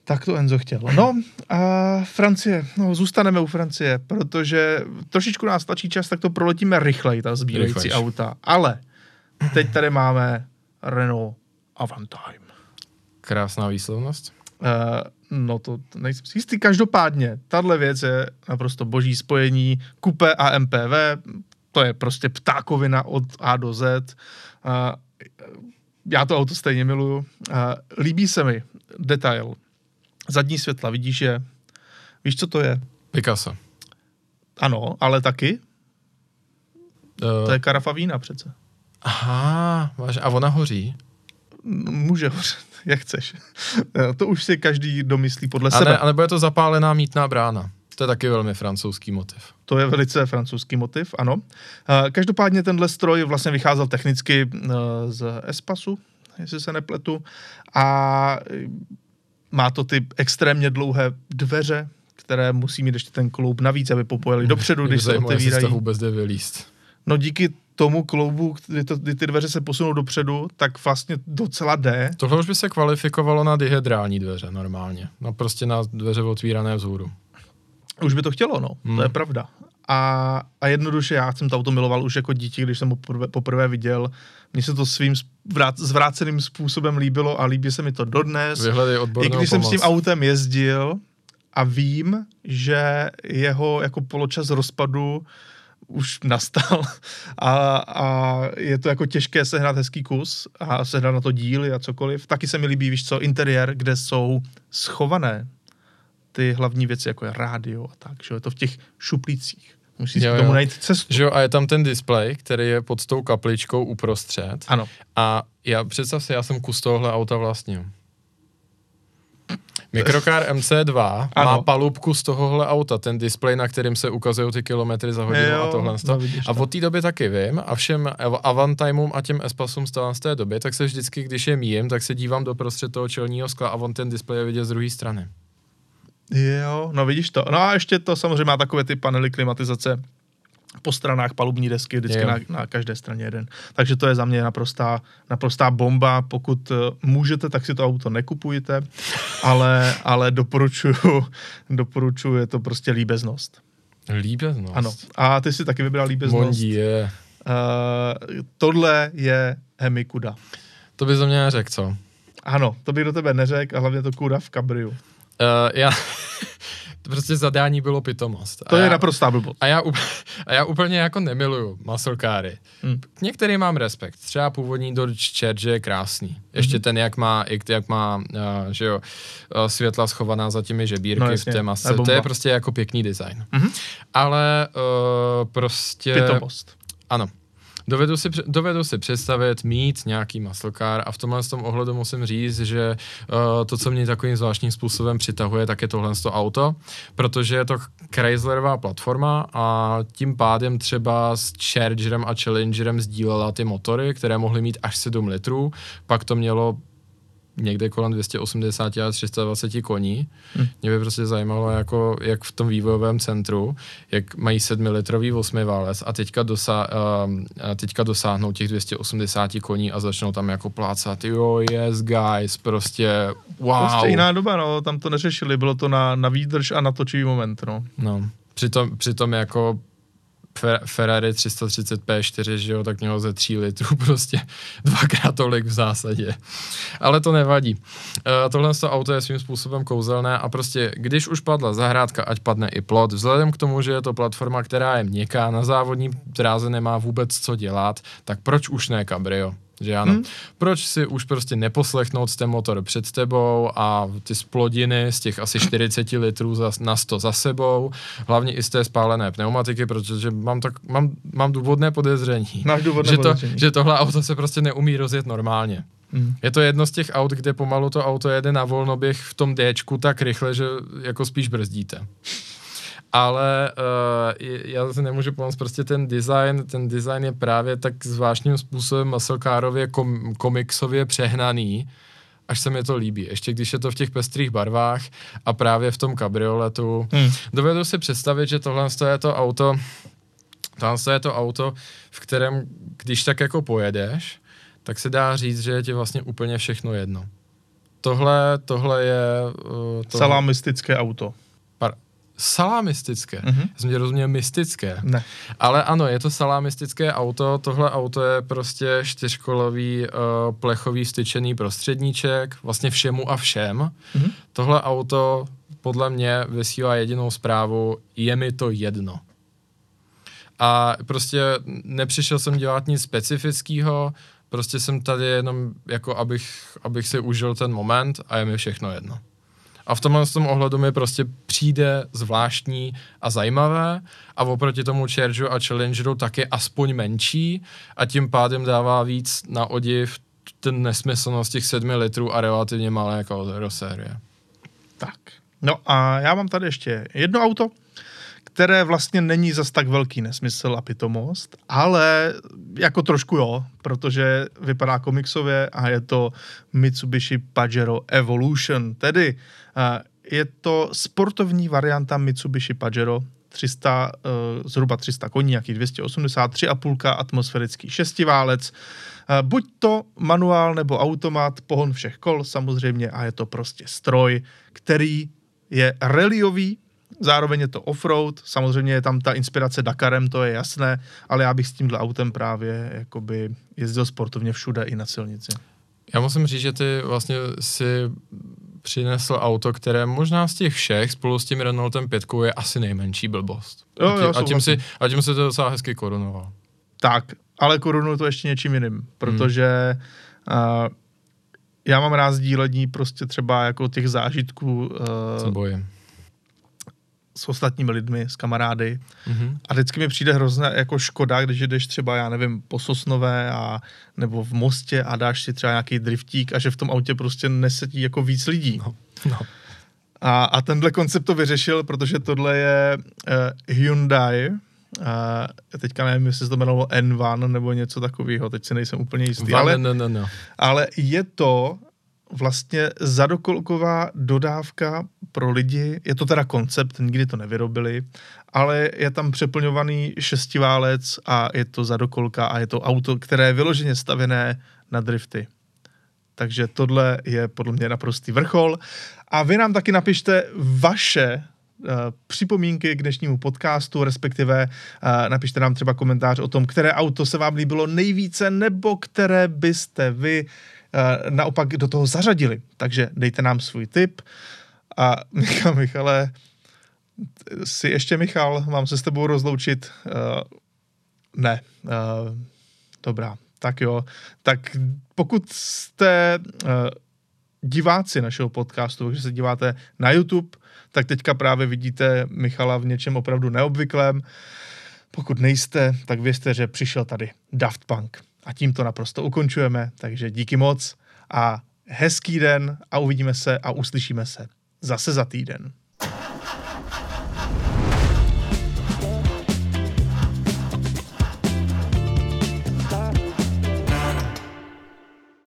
Tak to Enzo chtěl. No a Francie, no zůstaneme u Francie, protože trošičku nás tlačí čas, tak to proletíme rychleji, ta sbírající Rychlejš. auta. Ale teď tady máme Renault Avantime. Krásná výslovnost. Uh, no to nejsem si jistý. Každopádně, tahle věc je naprosto boží spojení kupé a MPV. To je prostě ptákovina od A do Z. Já to auto stejně miluju. Líbí se mi detail. Zadní světla, vidíš je? Víš, co to je? Picasso. Ano, ale taky. Uh, To je karafa vína přece. Aha. A ona hoří? Může hořet, jak chceš. Eh, to už si každý domyslí podle A, sebe. ne, a nebo je to zapálená mítná brána? To je taky velmi francouzský motiv. To je velice francouzský motiv, ano. Eh, Každopádně tenhle stroj vlastně vycházel technicky eh, z Espasu, jestli se nepletu, a má to ty extrémně dlouhé dveře, které musí mít ještě ten kloub navíc, aby popojeli dopředu, když se otevírají. toho vůbec jde vylíst. No díky tomu kloubu, kdy, to, kdy ty dveře se posunou dopředu, tak vlastně docela jde. Tohle už by se kvalifikovalo na dihedrální dveře normálně. No prostě na dveře otvírané vzhůru. Už by to chtělo, no, hmm. to je pravda. A, a jednoduše já jsem to auto miloval už jako dítě, když jsem ho poprvé, poprvé viděl. Mně se to svým zvrát, zvráceným způsobem líbilo a líbí se mi to dodnes. I když jsem pomoc. s tím autem jezdil a vím, že jeho jako poločas rozpadu už nastal a, a je to jako těžké sehnat hezký kus a sehnat na to díly a cokoliv. Taky se mi líbí, víš co, interiér, kde jsou schované ty hlavní věci, jako je rádio a tak, že je to v těch šuplících. Musíš Jo, k tomu jo. najít cestu. Že jo, a je tam ten displej, který je pod tou kapličkou uprostřed. Ano. A já představ si, já jsem kus tohohle auta vlastnil. Microcar MC2 má Ano. palubku z tohohle auta, ten displej, na kterým se ukazují ty kilometry za hodinu Jo, a tohle. no vidíš a od té doby taky vím a všem Av- Avantimům a těm Espasům z té- z té doby, tak se vždycky, když je míjím, tak se dívám do prostřed toho čelního skla a on ten displej je vidět z druhé strany. Jo, no vidíš to. No a ještě to samozřejmě má takové ty panely klimatizace po stranách palubní desky, vždycky Jo. na, na každé straně jeden. Takže to je za mě naprostá, naprostá bomba. Pokud eh, můžete, tak si to auto nekupujte, ale, ale doporučuju, doporučuju, je to prostě líbeznost. Líbeznost. Ano. A ty si taky vybral líbeznost. Mondí je. Uh, tohle je Hemi Kuda. To by za mě neřekl, co? Ano, to bych do tebe neřekl, a hlavně to Kuda v kabriu. Uh, já... to prostě zadání bylo pitomost. To a je já, naprostá blbost. a já, a já úplně jako nemiluju muscle cary. Hmm. K některým mám respekt. Třeba původní Dodge Charger je krásný. Ještě Mhm. ten, jak má, jak, jak má uh, že jo, uh, světla schovaná za těmi žebírky No v té to masce. To je prostě jako pěkný design. Mhm. Ale uh, prostě... Pitomost. Ano. Dovedu si, dovedu si představit mít nějaký car a v tomhle tom ohledu musím říct, že uh, to, co mě takovým zvláštním způsobem přitahuje, tak je tohle to auto, protože je to Chryslerová platforma a tím pádem třeba s Chargerem a Challengerem sdílela ty motory, které mohly mít až 7 litrů, pak to mělo někde kolem 280 a 320 koní. Hm. Mě by prostě zajímalo, jako, jak v tom vývojovém centru, jak mají 7-litrový 8 válec a teďka, dosa, a teďka dosáhnou těch 280 koní a začnou tam jako plácat, jo, yes, guys, prostě wow. Prostě jiná doba, no, tam to neřešili, bylo to na, na výdrž a na točivý moment, no. No, přitom, přitom jako Ferrari 330 P4, že jo, tak mělo ze 3 litrů prostě dvakrát tolik v zásadě. Ale to nevadí. Uh, tohle to auto je svým způsobem kouzelné a prostě, když už padla zahrádka, ať padne i plot, vzhledem k tomu, že je to platforma, která je měkká, na závodní dráze nemá vůbec co dělat, tak proč už ne cabrio? Že ano. Hmm. Proč si už prostě neposlechnout ten motor před tebou a ty splodiny z těch asi 40 litrů za, na 100 za sebou, hlavně i z té spálené pneumatiky, protože mám, tak, mám, mám důvodné podezření, Máš důvodné že, podezření. To, že tohle auto se prostě neumí rozjet normálně. Hmm. Je to jedno z těch aut, kde pomalu to auto jede na volnoběh v tom Dčku tak rychle, že jako spíš brzdíte ale uh, já se nemůžu pomoct, prostě ten design, ten design je právě tak zvláštním způsobem muscle kom, komiksově přehnaný, až se mi to líbí. Ještě když je to v těch pestrých barvách a právě v tom kabrioletu. Hmm. Dovedu si představit, že tohle je to auto, tohle je to auto, v kterém, když tak jako pojedeš, tak se dá říct, že je ti vlastně úplně všechno jedno. Tohle, tohle je... Uh, tohle... Salamistické auto salamistické. Mm-hmm. Jsem tě rozuměl mystické. Ne. Ale ano, je to salamistické auto. Tohle auto je prostě čtyřkolový uh, plechový styčený prostředníček, vlastně všemu a všem. Mm-hmm. Tohle auto podle mě vysílá jedinou zprávu, je mi to jedno. A prostě nepřišel jsem dělat nic specifického, prostě jsem tady jenom jako abych, abych si užil ten moment a je mi všechno jedno. A v tomhle tom ohledu mi prostě přijde zvláštní a zajímavé a oproti tomu Chargeru a Challengeru tak je aspoň menší a tím pádem dává víc na odiv ten nesmyslnost těch sedmi litrů a relativně malé karosérie. Tak. No a já mám tady ještě jedno auto, které vlastně není zas tak velký nesmysl a pitomost, ale jako trošku jo, protože vypadá komiksově a je to Mitsubishi Pajero Evolution, tedy je to sportovní varianta Mitsubishi Pajero, 300, uh, zhruba 300 koní, nějaký 283,5 atmosférický šestiválec. Uh, buď to manuál nebo automat, pohon všech kol samozřejmě a je to prostě stroj, který je reliový, zároveň je to offroad, samozřejmě je tam ta inspirace Dakarem, to je jasné, ale já bych s tímhle autem právě jakoby jezdil sportovně všude i na silnici. Já musím říct, že ty vlastně si přinesl auto, které možná z těch všech spolu s tím Renaultem 5 je asi nejmenší blbost. Jo, a, tím, jo, a, tím si, a tím se to docela hezky korunoval. Tak, ale korunu to ještě něčím jiným, protože hmm. uh, já mám rád sdílení prostě třeba jako těch zážitků. Uh, Se bojím s ostatními lidmi, s kamarády. Mm-hmm. A vždycky mi přijde hrozně jako škoda, když jdeš třeba, já nevím, po Sosnové a, nebo v Mostě a dáš si třeba nějaký driftík a že v tom autě prostě nesetí jako víc lidí. No. No. A, a tenhle koncept to vyřešil, protože tohle je uh, Hyundai, uh, teďka nevím, jestli se to jmenovalo N1 nebo něco takového, teď si nejsem úplně jistý. ale, no, no, no. ale je to vlastně zadokolková dodávka pro lidi, je to teda koncept, nikdy to nevyrobili, ale je tam přeplňovaný šestiválec a je to zadokolka a je to auto, které je vyloženě stavěné na drifty. Takže tohle je podle mě naprostý vrchol. A vy nám taky napište vaše uh, připomínky k dnešnímu podcastu, respektive uh, napište nám třeba komentář o tom, které auto se vám líbilo nejvíce, nebo které byste vy Eh, naopak do toho zařadili. Takže dejte nám svůj tip. A Michal, Michale, si ještě Michal, mám se s tebou rozloučit? Uh, ne. Uh, dobrá, tak jo. Tak pokud jste diváci našeho podcastu, takže se díváte na YouTube, tak teďka právě vidíte Michala v něčem opravdu neobvyklém. Pokud nejste, tak věřte, že přišel tady Daft Punk. A tím to naprosto ukončujeme, takže díky moc a hezký den a uvidíme se a uslyšíme se zase za týden.